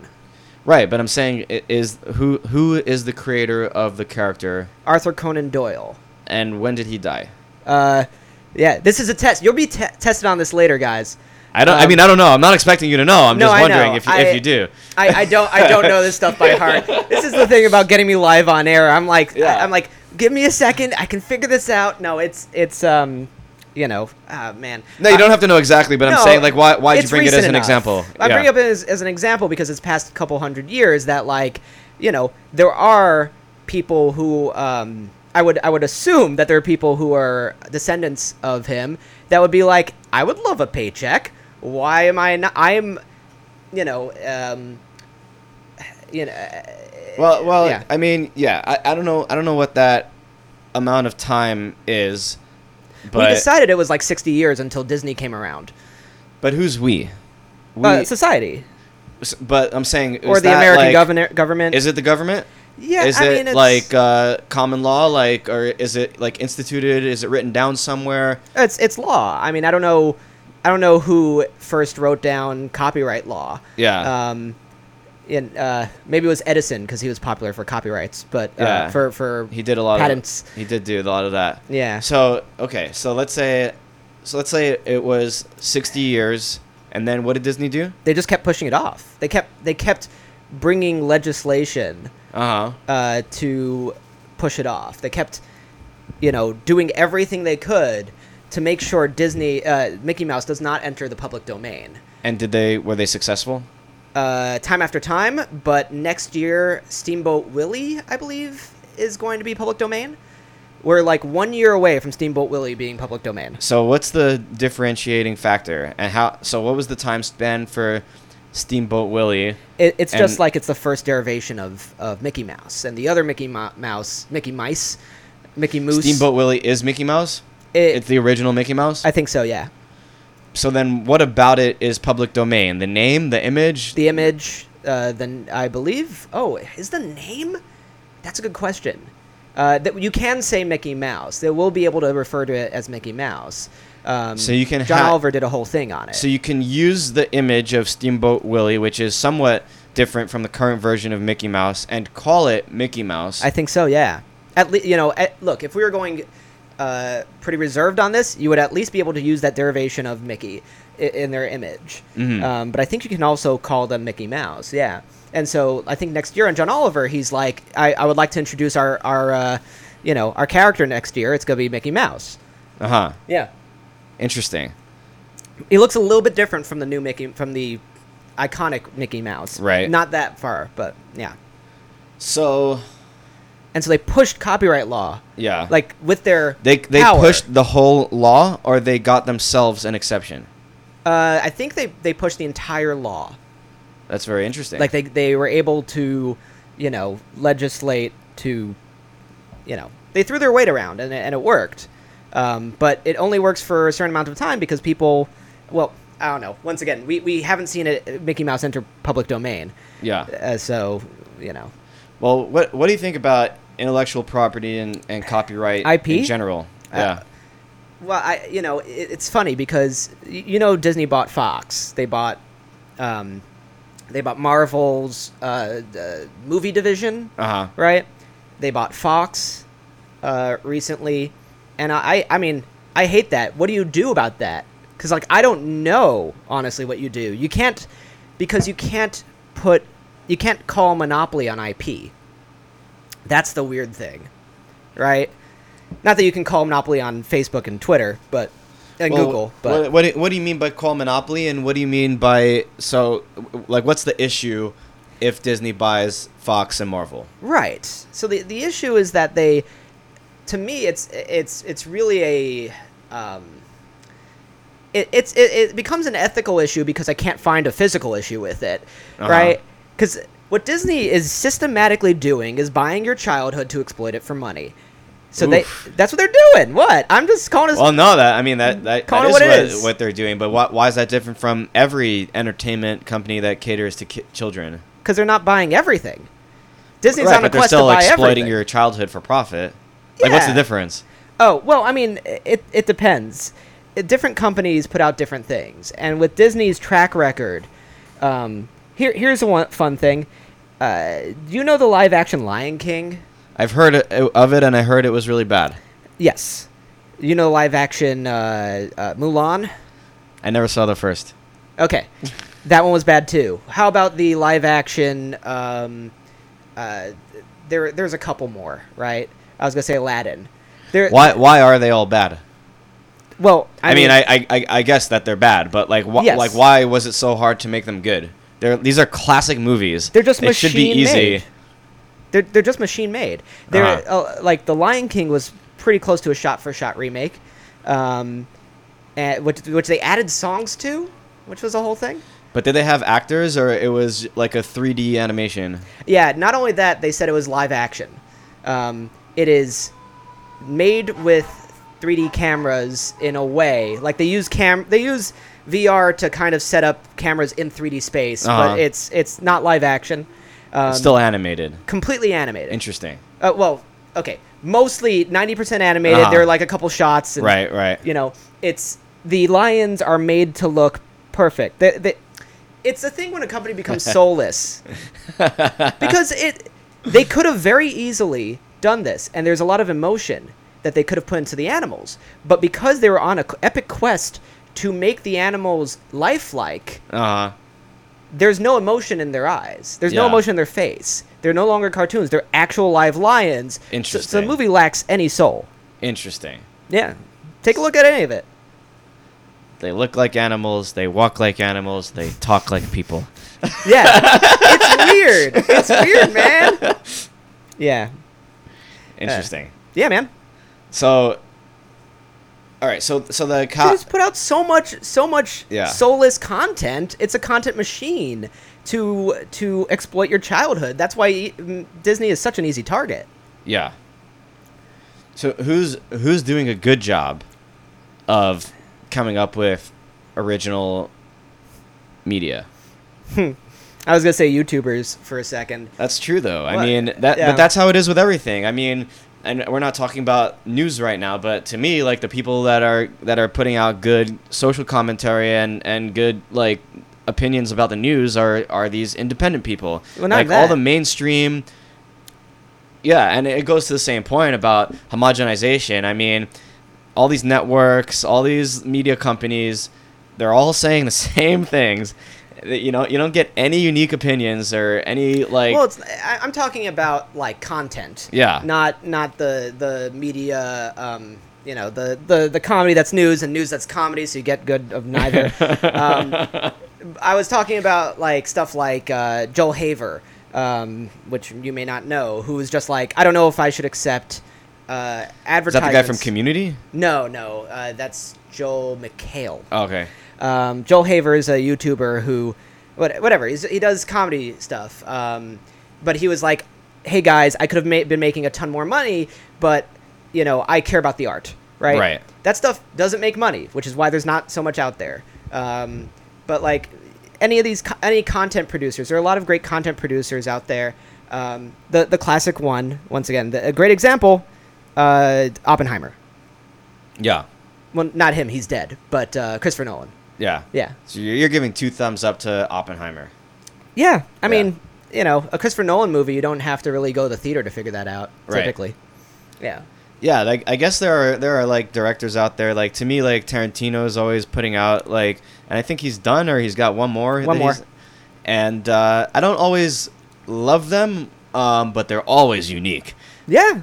Right? But I'm saying i- is who who is the creator of the character, Arthur Conan Doyle. and when did he die? Uh, yeah, this is a test. You'll be te- tested on this later, guys. I don't. I Um, mean, I don't know. I'm not expecting you to know. I'm No, just I wondering know. if you, I- if you do. I, I don't I don't know this stuff by heart. This is the thing about getting me live on air. I'm like Yeah. I, am like give me a second. I can figure this out. No, it's it's um you know ah man. No, you Uh, don't have to know exactly. But I'm saying like why why did you bring it as an enough. example? I Yeah. bring it up as, as an example because it's past a couple hundred years that like you know there are people who um I would I would assume that there are people who are descendants of him that would be like I would love a paycheck. Why am I not? I'm you know um you know Well, well, Yeah. I mean, yeah, I, I don't know, I don't know what that amount of time is, we decided it was like 60 years until Disney came around. but who's we? We, uh, society but I'm saying, or the American like- governor government. Is it the government? yeah, is I it mean, it's, like uh, common law, like, or is it like instituted? Is it written down somewhere? It's it's law. I mean, I don't know, I don't know who first wrote down copyright law. Yeah. Um, in uh, maybe it was Edison because he was popular for copyrights, but uh, Yeah. for for he did a lot patents. of. He did do a lot of that. Yeah. So okay, so let's say, so let's say it was 60 years, and then what did Disney do? They just kept pushing it off. They kept they kept bringing legislation Uh huh. uh, to push it off. They kept you know, doing everything they could to make sure Disney, uh, Mickey Mouse, does not enter the public domain. And did they were they successful? Uh, time after time, but next year, Steamboat Willie, I believe, is going to be public domain. We're like one year away from Steamboat Willie being public domain. So what's the differentiating factor and how? So what was the time span for Steamboat Willie? It, it's just like it's the first derivation of, of Mickey Mouse, and the other Mickey Mo- Mouse, Mickey Mice, Mickey Moose. Steamboat Willie is Mickey Mouse. It, it's the original Mickey Mouse. I think so. Yeah. So then, what about it is public domain? The name, the image. The image, uh, then I believe. Oh, is the name? That's a good question. Uh, that you can say Mickey Mouse. They will be able to refer to it as Mickey Mouse. Um, So you can John ha- Oliver did a whole thing on it. So you can use the image of Steamboat Willie, which is somewhat different from the current version of Mickey Mouse, and call it Mickey Mouse. I think so. Yeah. At least you know. At, look, if we were going uh, pretty reserved on this, you would at least be able to use that derivation of Mickey in their image. Mhm. Um, but I think you can also call them Mickey Mouse. Yeah. And so I think next year on John Oliver, he's like, I, I would like to introduce our our uh, you know our character next year. It's gonna be Mickey Mouse. Uh huh. Yeah. Interesting. He looks a little bit different from the new Mickey from the iconic Mickey Mouse. Right. Not that far, but yeah. So And so they pushed copyright law, yeah, like with their they they power. pushed the whole law, or they got themselves an exception. Uh, I think they they pushed the entire law. That's very interesting. Like they they were able to, you know, legislate to, you know, they threw their weight around and it- and it worked. Um, but it only works for a certain amount of time because people, well, I don't know. Once again, we, we haven't seen it Mickey Mouse enter public domain, yeah. uh, so you know. Well, what what do you think about intellectual property and, and copyright IP? in general? Uh, Yeah. Well, I you know it, it's funny because you know Disney bought Fox. They bought, um, they bought Marvel's uh, the movie division. Uh huh. right? They bought Fox uh, recently, and I, I mean, I hate that. What do you do about that? Because like I don't know honestly what you do. You can't because you can't put you can't call monopoly on IP. That's the weird thing, right? Not that you can call monopoly on Facebook and Twitter, but and Well, Google. But what, what do, what do you mean by call monopoly, and what do you mean by so like what's the issue if Disney buys Fox and Marvel? Right. So the the issue is that they, to me, it's it's it's really a, um, it it's it, it becomes an ethical issue because I can't find a physical issue with it, Uh-huh. right? Because what Disney is systematically doing is buying your childhood to exploit it for money. So Oof. they that's what they're doing. What? I'm just calling it. Well, no, that I mean that that, Call that what, it is. what they're doing. But why, why is that different from every entertainment company that caters to ki- children? because they're not buying everything. Disney's right, on a they're quest still to buy exploiting everything. your childhood for profit. Like, what's the difference? Oh well, I mean, it it depends. Different companies put out different things, and with Disney's track record, um, here here's a one fun thing. Uh, do you know the live action Lion King? I've heard of it, and I heard it was really bad. Yes. You know live action uh, uh, Mulan? I never saw the first. Okay, that one was bad too. How about the live action? Um, uh, there, there's a couple more, right? I was gonna say Aladdin. There, Why why are they all bad? Well, I, mean, I, I I I guess that they're bad, but like wh- Yes. like why was it so hard to make them good? They're these are classic movies. They're just They should be easy. made. They're they're just machine made. They're Uh-huh. uh, like the Lion King was pretty close to a shot for shot remake, um, and which which they added songs to, which was a whole thing. But did they have actors, or it was like a 3D animation? Yeah. Not only that, they said it was live action. Um, it is made with 3D cameras in a way, like they use cam they use VR to kind of set up cameras in 3D space, Uh-huh. but it's it's not live action. Um, still animated. completely animated. Interesting. Uh, well, okay, mostly ninety percent animated. Uh-huh. There are like a couple shots, and, Right, right. You know, it's the lions are made to look perfect. The, the, it's the thing when a company becomes soulless because it they could have very easily done this, and there's a lot of emotion that they could have put into the animals, but because they were on a epic quest to make the animals lifelike, Uh huh. there's no emotion in their eyes. There's no Yeah. emotion in their face. They're no longer cartoons. They're actual live lions. So- So, the movie lacks any soul. Interesting. Yeah, take a look at any of it. They look like animals. They walk like animals. They talk like people. Yeah, it's weird. It's weird, man. Yeah, Interesting. yeah, man. So, all right. So, so the cop. just put out so much, so much Yeah. soulless content. It's a content machine to to exploit your childhood. That's why Disney is such an easy target. Yeah. So who's who's doing a good job of coming up with original media? Hmm. I was gonna say YouTubers for a second. That's true though. I mean that Yeah. but that's how it is with everything. I mean and we're not talking about news right now, but to me like the people that are that are putting out good social commentary and and good like opinions about the news are are these independent people. Well, like all the mainstream Yeah, and it goes to the same point about homogenization. I mean, all these networks, all these media companies, they're all saying the same things. You know, you don't get any unique opinions or any like well, it's I, I'm talking about like content. Yeah. Not not the the media. Um, you know the, the the comedy that's news and news that's comedy, so you get good of neither. um, I was talking about like stuff like uh, Joel Haver, um, which you may not know, who was just like, I don't know if I should accept uh, Is that the guy from Community? No, no, uh, that's Joel McHale. Oh, okay. Um, Joel Haver is a YouTuber who, what, whatever, he's, he does comedy stuff. Um, but he was like, "Hey guys, I could have ma- been making a ton more money, but you know, I care about the art, right? Right. That stuff doesn't make money, which is why there's not so much out there. Um, but like any of these, co- any content producers, there are a lot of great content producers out there. Um, the the classic one, once again, the, a great example, uh, Oppenheimer. Yeah. Well, not him; he's dead. But uh, Christopher Nolan. Yeah. Yeah. So you're you're giving two thumbs up to Oppenheimer. Yeah, I Yeah. mean, you know, a Christopher Nolan movie, you don't have to really go to the theater to figure that out. Right. Typically, yeah, Yeah, like I guess there are there are like directors out there like to me like Tarantino is always putting out like and I think he's done or he's got one more. One more. And uh, I don't always love them, um, but they're always unique. yeah.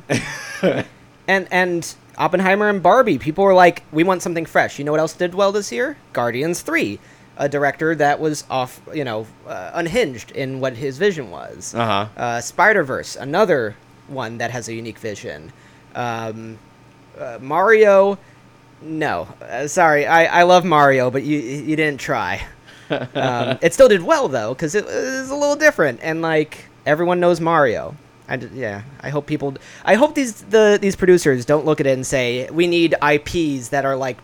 and and Oppenheimer and Barbie, people were like, we want something fresh. You know what else did well this year? Guardians Three, a director that was off, you know, uh, unhinged in what his vision was. Uh huh. Uh, Spider Verse, another one that has a unique vision. Um, uh, Mario, no, uh, sorry, I, I love Mario, but you you didn't try. um, it still did well though, because it was a little different, and like everyone knows Mario. I yeah, I hope people. I hope these the these producers don't look at it and say we need IPs that are like,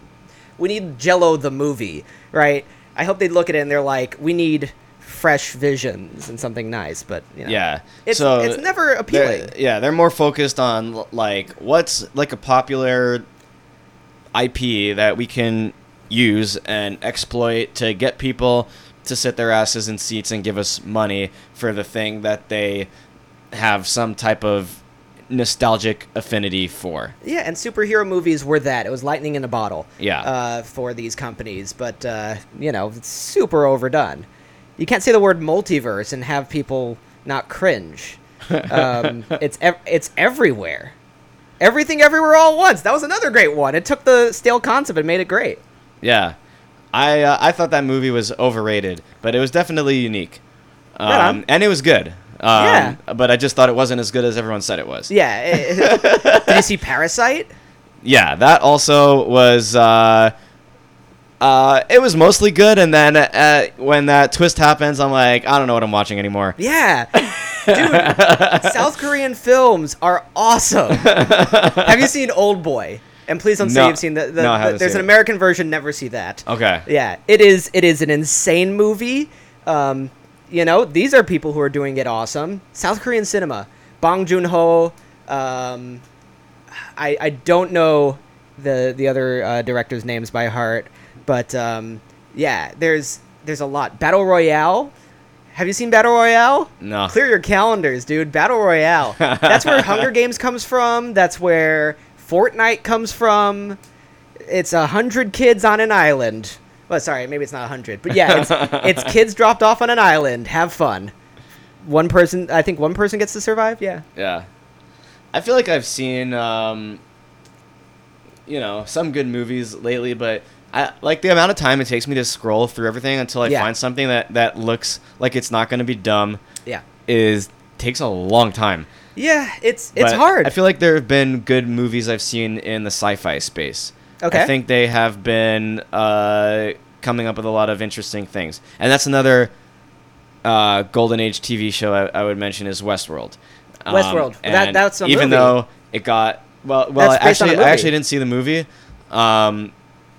we need Jello the movie, right? I hope they look at it and they're like, we need fresh visions and something nice, but you know, Yeah. it's so it's never they're- appealing. yeah, they're more focused on like what's like a popular IP that we can use and exploit to get people to sit their asses in seats and give us money for the thing that they have some type of nostalgic affinity for. Yeah, and superhero movies were that. It was lightning in a bottle. Yeah. Uh, for these companies, but uh, you know, it's super overdone. You can't say the word multiverse and have people not cringe. Um, it's ev- it's everywhere. Everything, everywhere, all at once. That was another great one. It took the stale concept and made it great. Yeah. I uh, I thought that movie was overrated, but it was definitely unique. Um, Right and it was good. Um, Yeah. But I just thought it wasn't as good as everyone said it was. Yeah. did you see Parasite? Yeah, that also was. Uh, uh, it was mostly good, and then uh, when that twist happens, I'm like, I don't know what I'm watching anymore. Yeah. Dude, South Korean films are awesome. Have you seen Old Boy? And please don't say you've seen the. the, No, the- there's an it. American version. Never see that. Okay. Yeah, it is. It is an insane movie. Um, you know, these are people who are doing it awesome. South Korean cinema. Bong Joon Ho. Um, I I don't know the the other uh, directors' names by heart, but um, yeah, there's there's a lot. Battle Royale. Have you seen Battle Royale? No. Clear your calendars, dude. Battle Royale. That's where Hunger Games comes from. That's where Fortnite comes from. It's a hundred kids on an island. Well, sorry, maybe it's not a hundred, but yeah, it's, it's kids dropped off on an island. Have fun. One person, I think one person gets to survive. Yeah. Yeah. I feel like I've seen um, you know some good movies lately, but I like the amount of time it takes me to scroll through everything until I Yeah. find something that that looks like it's not going to be dumb Yeah. is takes a long time. Yeah, it's it's But hard. I feel like there have been good movies I've seen in the sci-fi space. Okay. I think they have been uh, coming up with a lot of interesting things, and that's another uh, golden age TV show I, I would mention is Westworld. Um, Westworld. That- that's even movie. though it got well. Well, That's based on a actually, I actually didn't see the movie. Um,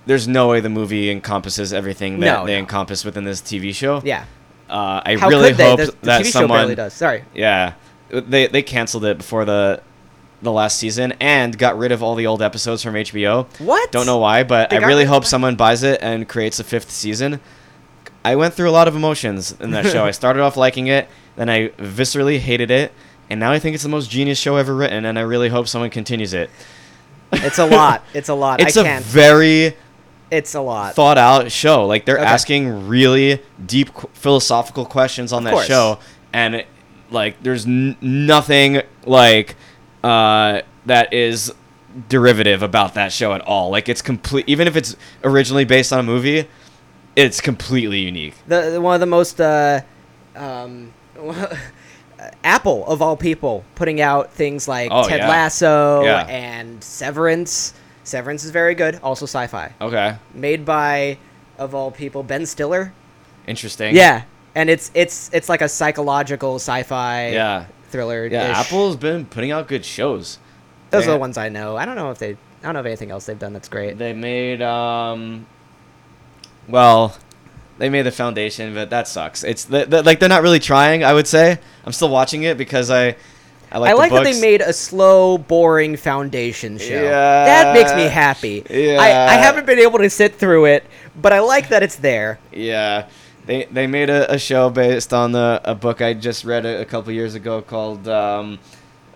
there's no way the movie encompasses everything that No, they no. encompass within this TV show. yeah. Uh, I How really could they? hope that someone. Sorry. yeah, they they canceled it before the the last season and got rid of all the old episodes from HBO. What? Don't know why, but They I really hope someone buys it and creates a fifth season. I went through a lot of emotions in that show. I started off liking it, then I viscerally hated it, and now I think it's the most genius show ever written, and I really hope someone continues it. It's a lot. It's a lot. It's I a can't. very it's a lot. thought out show. Like they're Okay. asking really deep qu- philosophical questions on that course. show, and it, like there's n- nothing like uh, that is derivative about that show at all. Like it's complete. Even if it's originally based on a movie, it's completely unique. the, one of the most uh, um, Apple of all people putting out things like Oh, Ted yeah. Lasso Yeah. and Severance. Severance is very good. Also sci-fi. Okay, Made by of all people Ben Stiller. interesting. Yeah, and it's it's it's like a psychological sci-fi yeah, thriller. yeah. Apple's been putting out good shows. Those They- are the ones I know. I don't know if they. I don't know if anything else they've done that's great. They made um well, they made the foundation, but that sucks. It's the, the, like they're not really trying, I would say. I'm still watching it because I I like I like that they made a slow, boring foundation show. Yeah. That makes me happy. I, I haven't been able to sit through it, but I like that it's there. Yeah. They they made a, a show based on the a book I just read a, a couple years ago called um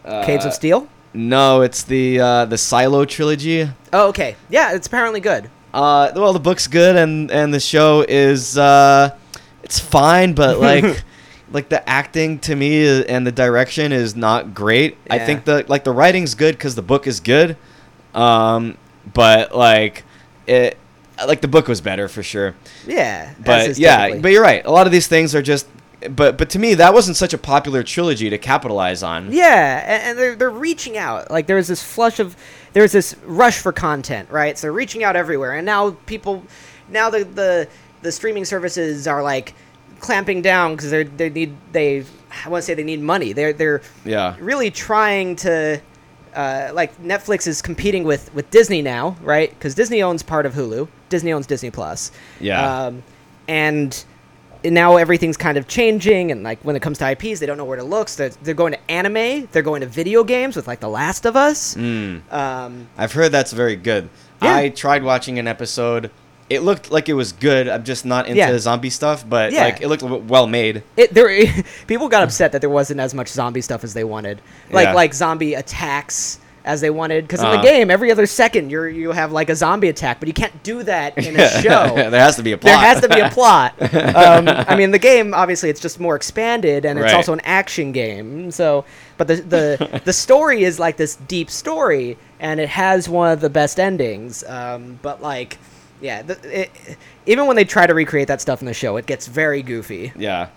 uh, Caves of Steel. No, it's the uh, the Silo trilogy. Oh, okay. Yeah, it's apparently good. Uh, well, the book's good, and and the show is uh, it's fine, but like, like the acting to me is, and the direction is not great. I think the like the writing's good because the book is good, um, but like it, like the book was better for sure. Yeah. But yeah, but you're right. A lot of these things are just, but but to me that wasn't such a popular trilogy to capitalize on. Yeah, and, and they're they're reaching out. Like there was this flush of there's this rush for content, right? So they're reaching out everywhere, and now people, now the the the streaming services are like clamping down because they they need they I want to say they need money. They're they're Yeah. really trying to. Uh, like Netflix is competing with, with Disney now, right? Because Disney owns part of Hulu. Disney owns Disney Plus. Yeah. Um, and now everything's kind of changing, and like when it comes to IPs, they don't know where to look. So they're, they're going to anime. They're going to video games with like The Last of Us. Mm. Um, I've heard that's very good. Yeah. I tried watching an episode. It looked like it was good. I'm just not into Yeah. zombie stuff, but Yeah. like it looked well made. it there people got upset that there wasn't as much zombie stuff as they wanted, like Yeah. like zombie attacks as they wanted. Because in Uh-huh. the game, every other second you're you have like a zombie attack, but you can't do that in a show. there has to be a plot. There has to be a plot. Um, I mean, the game obviously it's just more expanded, and it's Right. also an action game. So, but the the the story is like this deep story, and it has one of the best endings. Um, but like, yeah, the, it, even when they try to recreate that stuff in the show, it gets very goofy. yeah.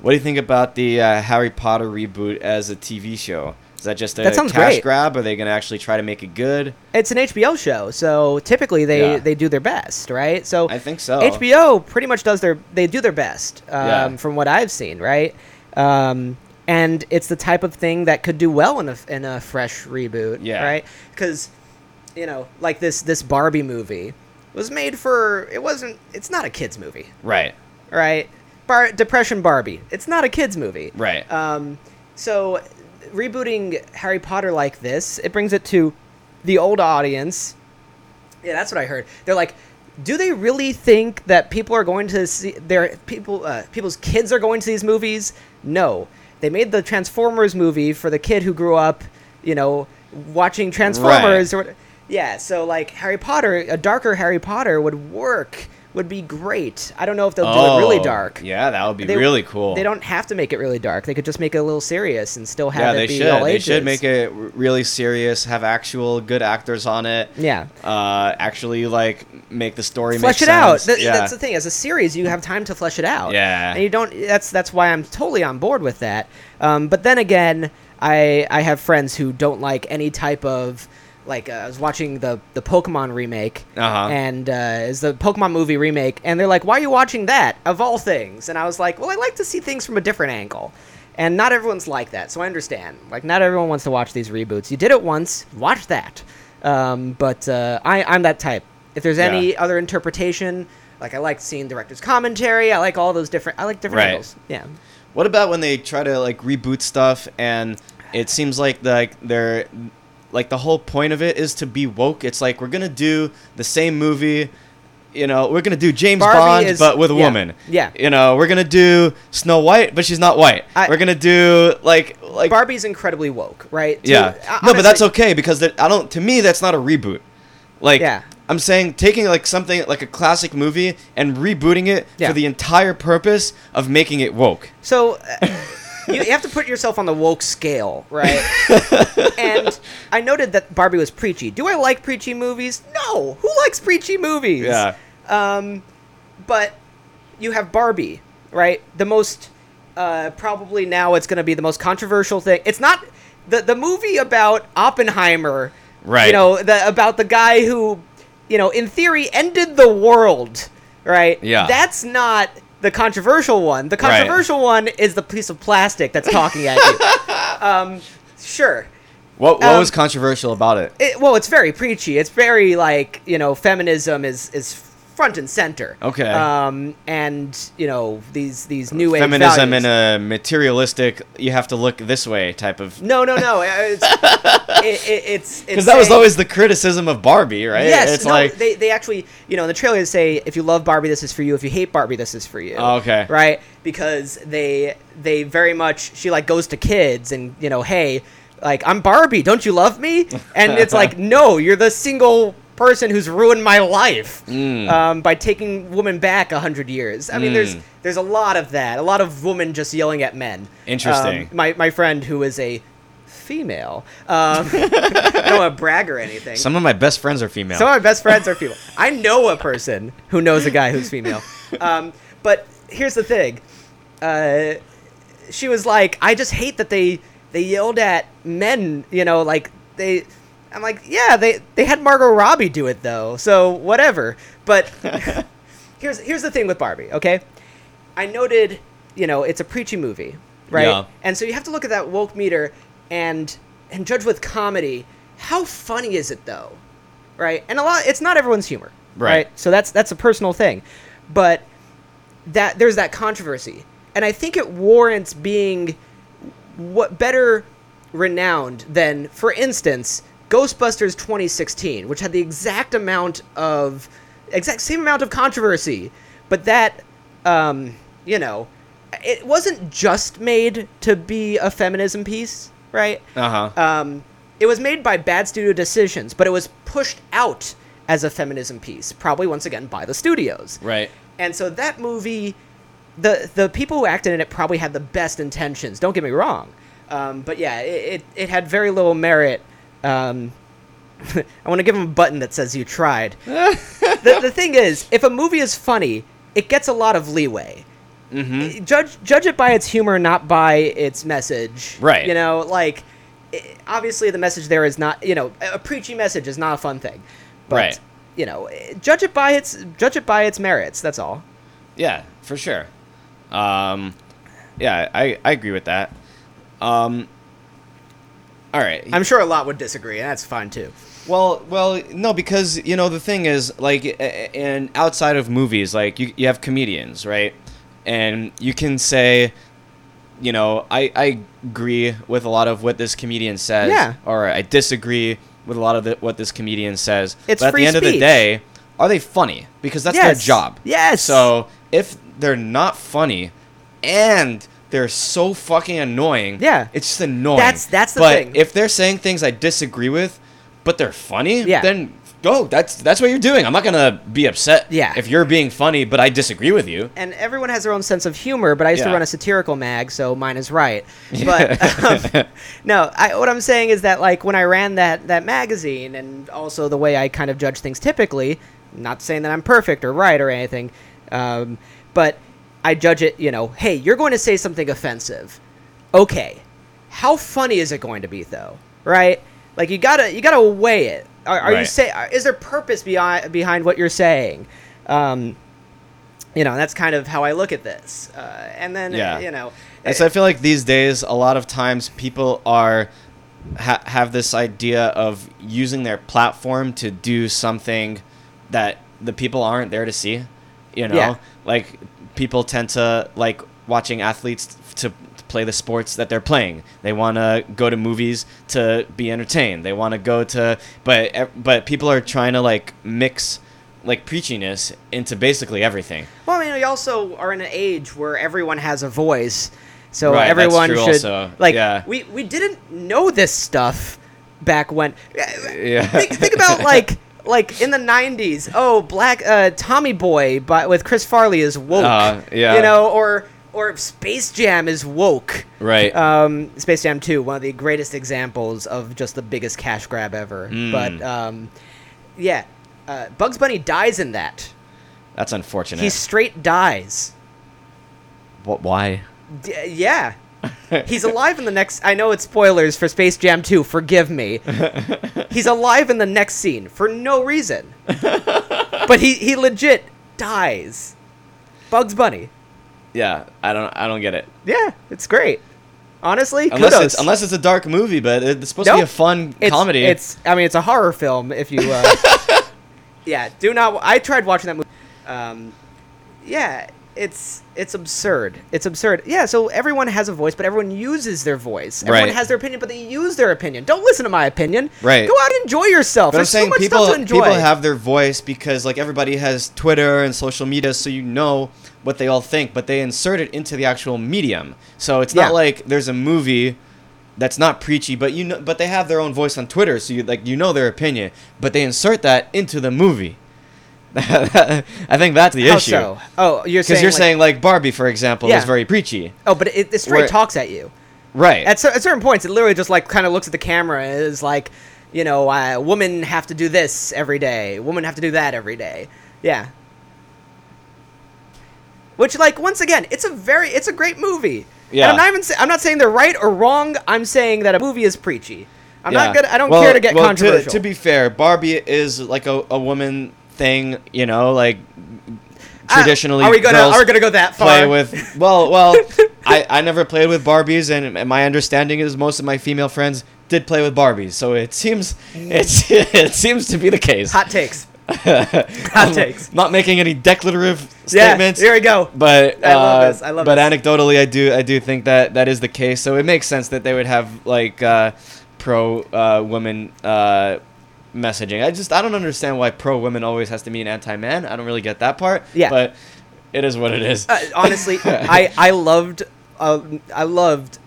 What do you think about the uh, Harry Potter reboot as a TV show? Is that just a That cash great. grab? Are they going to actually try to make it good? It's an HBO show, so typically they Yeah. they do their best, right? So I think so. HBO pretty much does their they do their best um, Yeah. from what I've seen, right? Um, and it's the type of thing that could do well in a in a fresh reboot, Yeah. right? Because you know, like this this Barbie movie was made for it wasn't it's not a kids movie, Right. right? Bar- Depression Barbie, it's not a kids movie, Right. um, so rebooting Harry Potter like this, it brings it to the old audience. Yeah, that's what I heard. They're like, do they really think that people are going to see their people uh, people's kids are going to these movies? No. They made the Transformers movie for the kid who grew up, you know, watching Transformers or what- yeah, so like Harry Potter, a darker Harry Potter would work would be great. I don't know if they'll do it really Oh, dark. Yeah, that would be They- really cool. They don't have to make it really dark. They could just make it a little serious and still have yeah, it they be should. all They should make it really serious. Have actual good actors on it. Yeah. Uh, actually, like make the story flesh make it out. Th- yeah. That's the thing. As a series, you have time to flesh it out. Yeah. And you don't. That's that's why I'm totally on board with that. Um, but then again, I I have friends who don't like any type of like uh, I was watching the the Pokemon remake, Uh-huh. and uh, is the Pokemon movie remake, and they're like, "Why are you watching that of all things?" And I was like, "Well, I like to see things from a different angle." And not everyone's like that, so I understand. Like, not everyone wants to watch these reboots. You did it once, watch that. Um, but uh, I, I'm that type. If there's any Yeah. other interpretation, like I like seeing director's commentary. I like all those different. I like different Right. angles. Yeah. What about when they try to like reboot stuff and it seems like the, like they're like the whole point of it is to be woke. It's like we're gonna do the same movie. You know, we're gonna do James Barbie Bond, is- but with a yeah, woman. yeah. You know, we're gonna do Snow White, but she's not white. I- we're gonna do like like Barbie's incredibly woke, right? Yeah. uh, no, but that's okay because that, I don't. To me, that's not a reboot. Like, Yeah. I'm saying taking like something like a classic movie and rebooting it Yeah. for the entire purpose of making it woke. So you, you have to put yourself on the woke scale, right? and I noted that Barbie was preachy. Do I like preachy movies? No. Who likes preachy movies? Yeah. Um, but you have Barbie, right? The most uh, probably now it's going to be the most controversial thing. It's not the the movie about Oppenheimer, Right. You know, the about the guy who, you know, in theory ended the world, right? Yeah. That's not the controversial one. The Right. controversial one is the piece of plastic that's talking at you. um, sure. What what Um, was controversial about it? It, well, it's very preachy. It's very like you know, feminism is is front and center. Okay. Um, and you know these these new age Feminism values. in a materialistic, you have to look this way type of. no, no, no. It's it, it, Because that was always the criticism of Barbie, right? Yes, It's no, like, they, they actually, you know, in the trailer they say if you love Barbie, this is for you. If you hate Barbie, this is for you. Oh, okay. Right? Because they they very much she like goes to kids and you know, hey, like I'm Barbie, don't you love me? And it's like, no, you're the single person who's ruined my life Mm. um, by taking women back a hundred years. I mean, there's Mm. there's a lot of that, a lot of women just yelling at men. Interesting. Um, my my friend who is a female. Um, I don't want to brag or anything. some of my best friends are female. Some of my best friends are female. I know a person who knows a guy who's female. Um, but here's the thing. Uh, she was like, I just hate that they they yelled at men. You know, like they. I'm like, yeah, they they had Margot Robbie do it though, so whatever. But here's here's the thing with Barbie. Okay, I noted, you know, it's a preachy movie, right? Yeah. And so you have to look at that woke meter and and judge with comedy. How funny is it though? Right? And a lot it's not everyone's humor. Right. So that's that's a personal thing. But that there's that controversy. And I think it warrants being what better renowned than for instance Ghostbusters 2016, which had the exact amount of exact same amount of controversy, but that um, you know, it wasn't just made to be a feminism piece, right? Uh huh. Um, it was made by bad studio decisions, but it was pushed out as a feminism piece, probably once again by the studios. right. And so that movie, the the people who acted in it probably had the best intentions. Don't get me wrong, um, but yeah, it, it, it had very little merit. Um, I want to give him a button that says you tried. the, the thing is, if a movie is funny, it gets a lot of leeway. Mm-hmm. Judge judge it by its humor, not by its message. Right. You know, like i obviously the message there is not. You know, a preachy message is not a fun thing. But, Right. You know, eh, judge it by its judge it by its merits. That's all. Yeah, for sure. Um, yeah, I, I agree with that. Um, all right. I'm sure a lot would disagree, and that's fine too. Well, well, no, because you know the thing is, like, a- a- and outside of movies, like you, you have comedians, right? And you can say, you know, I, I agree with a lot of what this comedian says, Yeah. or I disagree with a lot of the, what this comedian says. It's but at free the end of the day, are they funny? Because that's their job. Yes. So if they're not funny, and they're so fucking annoying, Yeah. it's just annoying. That's- that's the but thing. if they're saying things I disagree with, but they're funny, Yeah. then go. That's that's what you're doing. I'm not gonna be upset. Yeah. If you're being funny, but I disagree with you. and everyone has their own sense of humor, but I used to run a satirical mag, so mine is right. But um, no, I, what I'm saying is that like when I ran that that magazine, and also the way I kind of judge things typically, not saying that I'm perfect or right or anything, um, but I judge it. You know, hey, you're going to say something offensive. Okay, how funny is it going to be though? Right? Like you gotta you gotta weigh it. Are, are you Right. say is there purpose behind behind what you're saying? Um, you know that's kind of how I look at this. Uh, and then Yeah. you know, And so I feel like these days, a lot of times people are ha- have this idea of using their platform to do something that the people aren't there to see. You know, Yeah. like people tend to like watching athletes to play the sports that they're playing. They want to go to movies to be entertained. They want to go to but but people are trying to like mix like preachiness into basically everything. well, I mean, we also are in an age where everyone has a voice, so Right, that's everyone true should also. like. Yeah. We we didn't know this stuff back when. Yeah. think, think about like. Like in the '90s, oh, Black uh, Tommy Boy, but with Chris Farley is woke, Uh, yeah. you know, or or Space Jam is woke, Right. Um, Space Jam 2, one of the greatest examples of just the biggest cash grab ever. Mm. But um, yeah, uh, Bugs Bunny dies in that. That's unfortunate. He straight dies. What? Why? D- yeah. He's alive in the next. I know it's spoilers for Space Jam 2. Forgive me. He's alive in the next scene for no reason. but he he legit dies. Bugs Bunny. Yeah, I don't. I don't get it. Yeah, it's great. Honestly, Unless kudos. it's unless it's a dark movie, but it's supposed to be a fun it's, comedy. It's I mean it's a horror film if you uh Yeah, do not I tried watching that movie. Um yeah, it's it's absurd. It's absurd. Yeah, so everyone has a voice, but everyone uses their voice. Everyone Right. has their opinion, but they use their opinion. Don't listen to my opinion. Right. Go out and enjoy yourself. but I'm There's saying so much people stuff to enjoy. people have their voice because like everybody has Twitter and social media, so you know what they all think, but they insert it into the actual medium. So it's Yeah. not like there's a movie that's not preachy, but you know, but they have their own voice on Twitter, so you like you know their opinion, but they insert that into the movie. I think that's the How issue. so? Oh, you're Because you're like- saying like Barbie, for example, Yeah. is very preachy, Oh, but it, it straight Where- talks at you. right? At, at certain points, it literally just like kind of looks at the camera and is like, you know, uh, women have to do this every day. Women have to do that every day. Yeah. Which, like, once again, it's a very, it's a great movie. Yeah. And I'm not even, sa- I'm not saying they're right or wrong. I'm saying that a movie is preachy. I'm not Yeah. gonna, I don't Well- care to get well, controversial. To, be fair, Barbie is like a, a woman thing, you know, like Ah, traditionally are we gonna, are we gonna go that far? play with. Well, well, I, I never played with Barbies, and, and my understanding is most of my female friends did play with Barbies, so it seems it's it seems to be the case. Hot takes. Hot takes. Not making any declarative Yeah. statements. Here we go. But I love uh, this, I love but this. anecdotally, I do I do think that that is the case. So it makes sense that they would have like uh, pro uh, women uh, messaging. I just I don't understand why pro women always has to mean anti man. I don't really get that part. Yeah. But it is what it is. Uh, honestly, I I loved uh, I loved.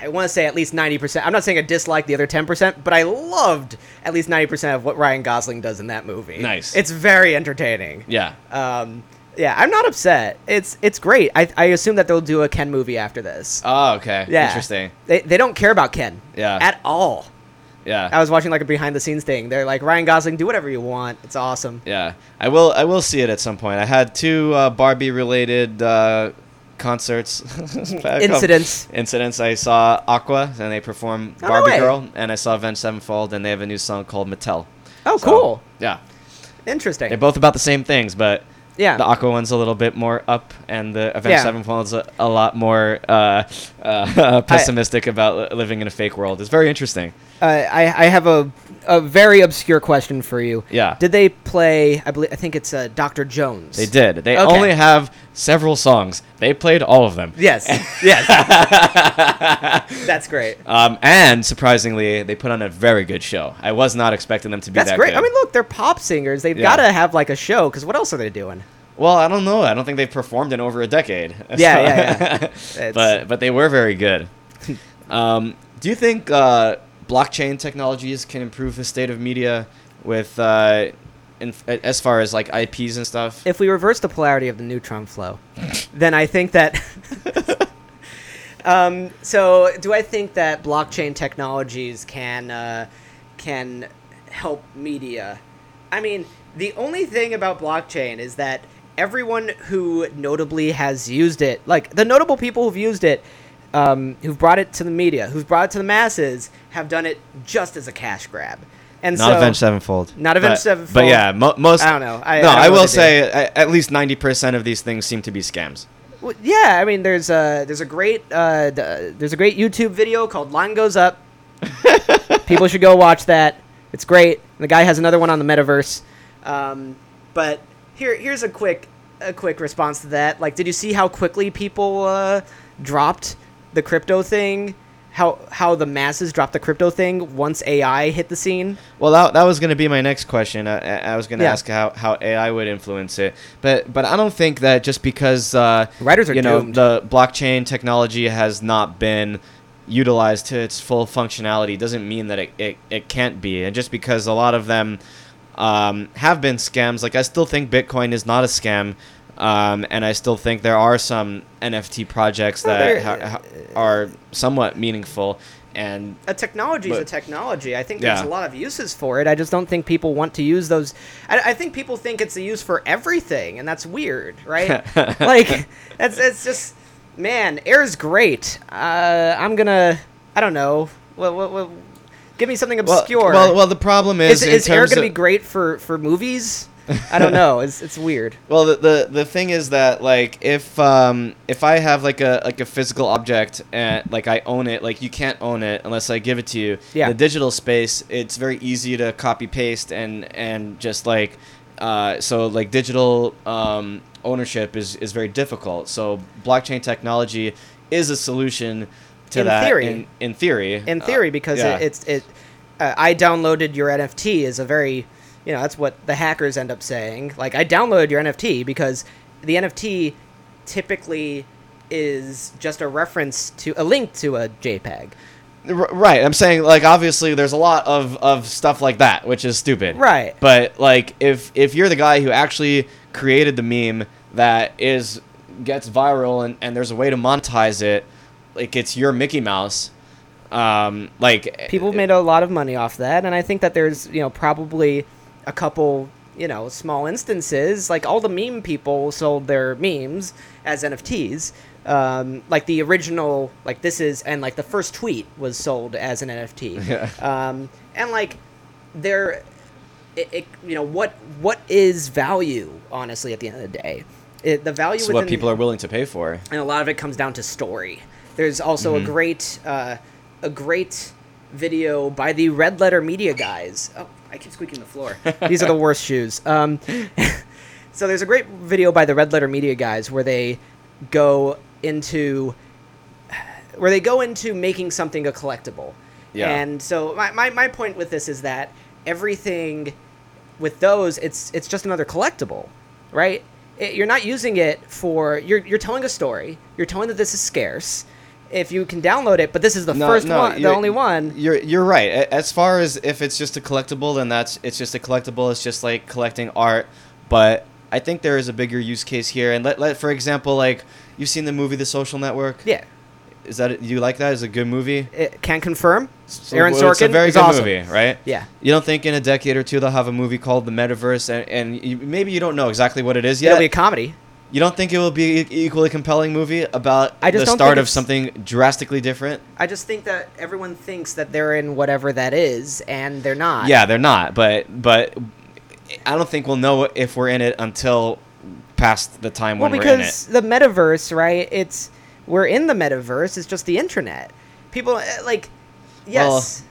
I want to say at least ninety percent. I'm not saying I dislike the other ten percent, but I loved at least ninety percent of what Ryan Gosling does in that movie. Nice. It's very entertaining. yeah. Um, yeah, I'm not upset. It's it's great. I, I assume that they'll do a Ken movie after this. Oh, okay. yeah, Interesting. They they don't care about Ken. Yeah. At all. Yeah. I was watching like a behind the scenes thing. They're like Ryan Gosling, do whatever you want. It's awesome. Yeah, I will. I will see it at some point. I had two uh, Barbie-related uh, concerts. Incidents. Incidents. I saw Aqua, and they perform Oh, Barbie way. Girl, and I saw Avenged Sevenfold, and they have a new song called Mattel. Oh, So, cool. Yeah, Interesting. they're both about the same things, but yeah. the Aqua one's a little bit more up, and the Avenged Yeah. Sevenfold's a, a lot more uh, uh, pessimistic about living in a fake world. It's very interesting. Uh, I, I have a, a very obscure question for you. Yeah. Did they play? I believe I think it's uh, Doctor Jones. They did. They Okay. only have several songs. They played all of them. Yes. yes. That's great. Um, and surprisingly, they put on a very good show. I was not expecting them to be That's that great. good. I mean, look, they're pop singers. They've Yeah. got to have like a show because what else are they doing? well, I don't know. I don't think they've performed in over a decade. Yeah, yeah, yeah. But but they were very good. um, do you think uh, blockchain technologies can improve the state of media? with uh, in, as far as like IPs and stuff. if we reverse the polarity of the neutron flow, then I think that. um, so, do I think that blockchain technologies can uh, can help media? I mean, the only thing about blockchain is that everyone who notably has used it, like the notable people who've used it, um, who've brought it to the media, who've brought it to the masses, have done it just as a cash grab. And Not so, Avenged Sevenfold. Not Avenged but, Sevenfold. But yeah, mo- most. I don't know. I- no, I I, will say at least ninety percent of these things seem to be scams. Well, yeah, I mean, there's a there's a great uh, there's a great YouTube video called "Line Goes Up." People should go watch that. It's great. The guy has another one on the metaverse. Um, but here here's a quick a quick response to that. Like, did you see how quickly people uh, dropped the crypto thing? How how the masses dropped the crypto thing once AI hit the scene? Well, that, that was going to be my next question. I, I- was going to Yeah. ask how, how AI would influence it, but but I don't think that just because uh, Writers are you know doomed. the blockchain technology has not been utilized to its full functionality doesn't mean that it, it, it can't be. And just because a lot of them um, have been scams, like I still think Bitcoin is not a scam. Um, and I still think there are some NFT projects that ha- ha- are somewhat meaningful. And a technology is a technology. I think there's Yeah. a lot of uses for it. I just don't think people want to use those. I, I think people think it's a use for everything, and that's weird, right? like that's it's just man, air's great. Uh, I'm gonna I don't know. Well, well, well, give me something obscure. well, well, the problem is is is air gonna of- be great for for movies? I don't know. It's it's weird. Well, the, the the thing is that like if um if I have like a like a physical object and like I own it, like you can't own it unless I give it to you. Yeah. The digital space, it's very easy to copy paste and and just like uh so like digital um ownership is is very difficult. So blockchain technology is a solution to In that theory. in, in theory. in Uh, theory because yeah. it, it's it uh, i downloaded your nft is a very you know that's what the hackers end up saying. Like i downloaded your nft because the nft typically is just a reference to a link to a jpeg. R- right. I'm saying like obviously there's a lot of of stuff like that which is stupid. Right. but like if if you're the guy who actually created the meme that is gets viral and and there's a way to monetize it like it's your mickey mouse um like people made a lot of money off that and i think that there's you know probably a couple you know small instances like all the meme people sold their memes as nfts um, like the original like this is and like the first tweet was sold as an nft Yeah. um, and like there it, it you know what what is value honestly at the end of the day it, the value within what people are willing to pay for and a lot of it comes down to story. There's also Mm-hmm. a great uh, a great video by the Red Letter Media guys. Oh, I keep squeaking the floor. These are the worst shoes. Um, so there's a great video by the Red Letter Media guys where they go into where they go into making something a collectible. Yeah. And so my, my, my point with this is that everything with those it's it's just another collectible, right? It, you're not using it for you're you're telling a story. You're telling that this is scarce. If you can download it, but this is the No, first no, one, the only one. You're you're right. As far as if it's just a collectible, then that's it's just a collectible. It's just like collecting art. But I think there is a bigger use case here. And let, let for example, like you've seen the movie The Social Network. Yeah, Is that you like that? Is it a good movie? it can confirm. So Aaron it's Sorkin a very good awesome. movie, right? Yeah. You don't think in a decade or two they'll have a movie called The Metaverse, and, and you, maybe you don't know exactly what it is yet. It'll be a comedy. You don't think it will be an equally compelling movie about I just the don't start think of it's- something drastically different? I just think that everyone thinks that they're in whatever that is, and they're not. Yeah, they're not. But but I don't think we'll know if we're in it until past the time Well, when we're in it. because the metaverse, right? It's we're in the metaverse. It's just the internet. People uh, like, yes,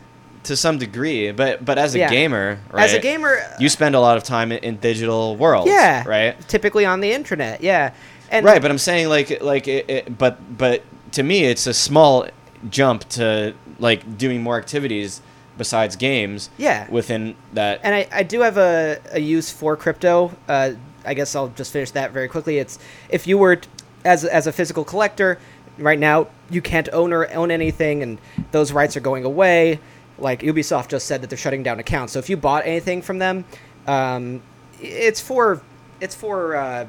To some degree, but but as a Yeah. gamer, right? as a gamer, you spend a lot of time in, in digital worlds. yeah, Right. Typically on the internet, yeah, and right, but I'm saying like like it, it, but but to me it's a small jump to like doing more activities besides games. Yeah. Within that. and I, I do have a, a use for crypto. Uh, I guess I'll just finish that very quickly. It's if you were t- as as a physical collector right now, you can't own or own anything, and those rights are going away. Like Ubisoft just said that they're shutting down accounts. So if you bought anything from them, um, it's for it's for uh,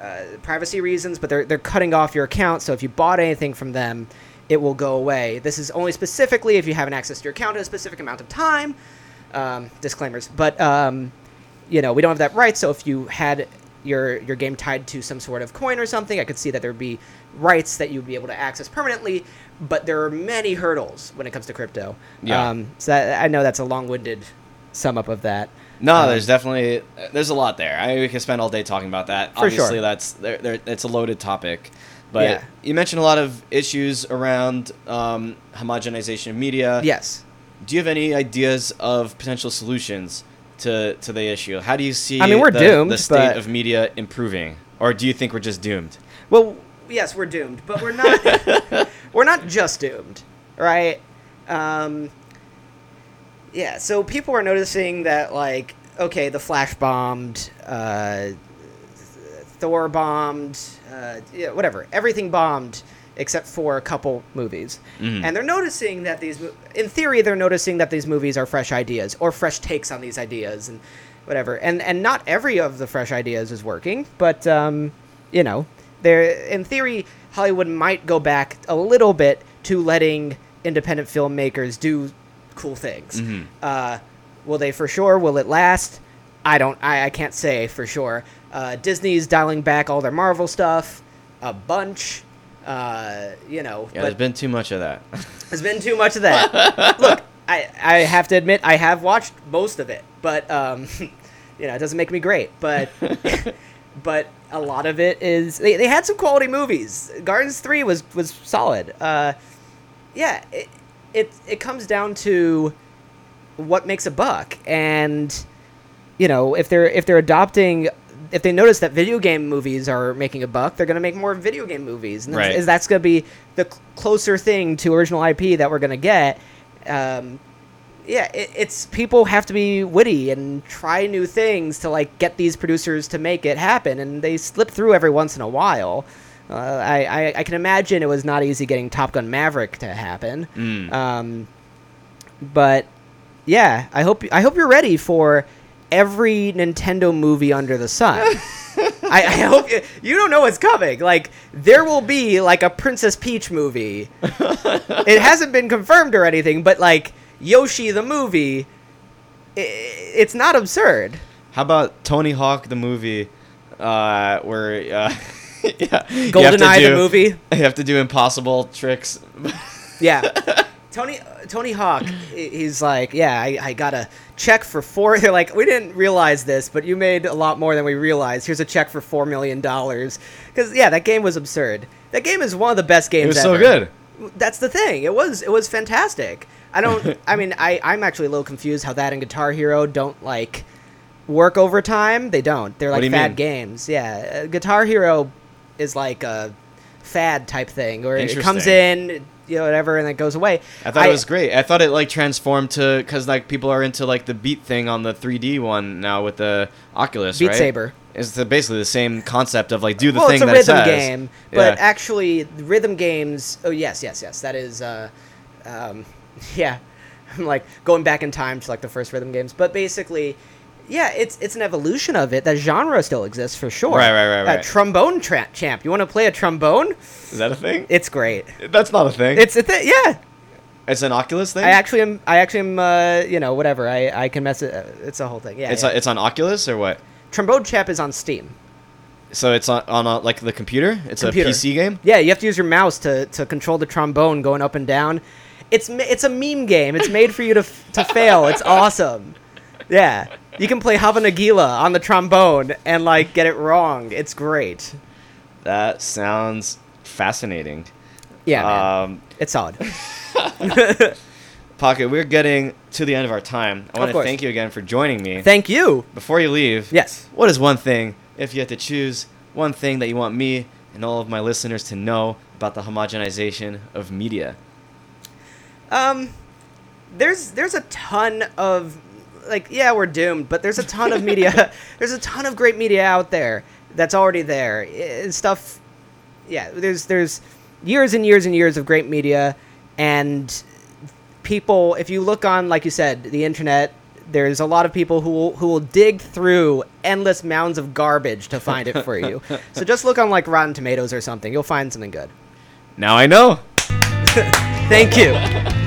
uh, privacy reasons, but they're they're cutting off your account. So if you bought anything from them, it will go away. This is only specifically if you haven't accessed your account in a specific amount of time. Um, disclaimers, but um, you know we don't have that right. So if you had your your game tied to some sort of coin or something, I could see that there would be rights that you would be able to access permanently. But there are many hurdles when it comes to crypto. Yeah. Um, so that, I know that's a long-winded sum up of that. No, Um, there's definitely there's a lot there. I mean, we can spend all day talking about that. For Obviously, sure. that's there, there, it's a loaded topic. But Yeah. you mentioned a lot of issues around um, homogenization of media. Yes. Do you have any ideas of potential solutions to, to the issue? How do you see I mean, we're the, doomed, the state but- of media improving? Or do you think we're just doomed? Well, yes, we're doomed, but we're not. we're not just doomed, right? Um, yeah. So people are noticing that, like, okay, the Flash bombed, uh, Thor bombed, uh, yeah, whatever. Everything bombed except for a couple movies, Mhm. and they're noticing that these, in theory, they're noticing that these movies are fresh ideas or fresh takes on these ideas and whatever. And and not every of the fresh ideas is working, but um, you know, there in theory, Hollywood might go back a little bit to letting independent filmmakers do cool things. Mhm. Uh, will they for sure? Will it last? I don't. I, I can't say for sure. Uh, Disney's dialing back all their Marvel stuff a bunch. Uh, you know, Yeah, there's been too much of that. there's been too much of that. Look, I, I have to admit I have watched most of it, but um, you know, it doesn't make me great. But but a lot of it is they, they had some quality movies. Guardians Three was was solid. Uh, yeah, it, it it comes down to what makes a buck, and you know if they're if they're adopting. If they notice that video game movies are making a buck, they're going to make more video game movies, and that's- Right. is that's going to be the cl- closer thing to original IP that we're going to get. Um, yeah, it, it's people have to be witty and try new things to like get these producers to make it happen, and they slip through every once in a while. Uh, I, I I can imagine it was not easy getting Top Gun Maverick to happen. Mm. Um, but yeah, I hope I hope you're ready for every Nintendo movie under the sun. I, I hope you, you don't know what's coming. Like there will be like a Princess Peach movie. it hasn't been confirmed or anything, but like Yoshi the movie, i it's not absurd. How about Tony Hawk the movie, uh, where uh, yeah, GoldenEye the movie. You have to do impossible tricks. Yeah. Tony Tony Hawk, he- he's like, yeah, I, I got a check for four. They're like, we didn't realize this, but you made a lot more than we realized. Here's a check for four million dollars. Because yeah, that game was absurd. That game is one of the best games. it was so good. That's the thing. It was it was fantastic. I don't. I mean, I I'm actually a little confused how that and Guitar Hero don't like work overtime. They don't. They're like do fad mean? games. Yeah, uh, Guitar Hero is like a fad type thing, where it comes in, you know, whatever, and it goes away. I thought it was great. I thought it like transformed to because like people are into like the beat thing on the 3D one now with the Oculus, Beat right? Saber. It's the, basically the same concept of like do the well, thing it's a that rhythm it says. game, but Yeah. actually, rhythm games. Oh yes, yes, yes. That is, uh, um, yeah. I'm like going back in time to like the first rhythm games, but basically, yeah, it's it's an evolution of it. That genre still exists for sure. Right, right, right, Uh, right. trombone tra- champ. You want to play a trombone? Is that a thing? It's great. That's not a thing. It's a thing. Yeah. it's an Oculus thing. I actually am. I actually am. Uh, you know, whatever. I I can mess it. Uh, it's a whole thing. Yeah. it's yeah. a, it's on Oculus or what? trombone champ is on Steam. So it's on on a, like the computer. It's Computer. a PC game. Yeah, you have to use your mouse to, to control the trombone going up and down. It's it's a meme game. It's made for you to to fail. It's awesome. Yeah, you can play Hava Nagila on the trombone and like get it wrong. It's great. That sounds fascinating. Yeah, man. Um, it's solid. Pocket, we're getting to the end of our time. I want to thank you again for joining me. Thank you. Before you leave, Yes. what is one thing, if you had to choose one thing that you want me and all of my listeners to know about the homogenization of media? Um, there's there's a ton of like yeah we're doomed, but there's a ton of media. there's a ton of great media out there that's already there. I- stuff. Yeah, there's there's years and years and years of great media, and people, if you look on, like you said, the internet, there's a lot of people who will, who will dig through endless mounds of garbage to find it for you. so just look on like Rotten Tomatoes or something. You'll find something good. Now I know. Thank you.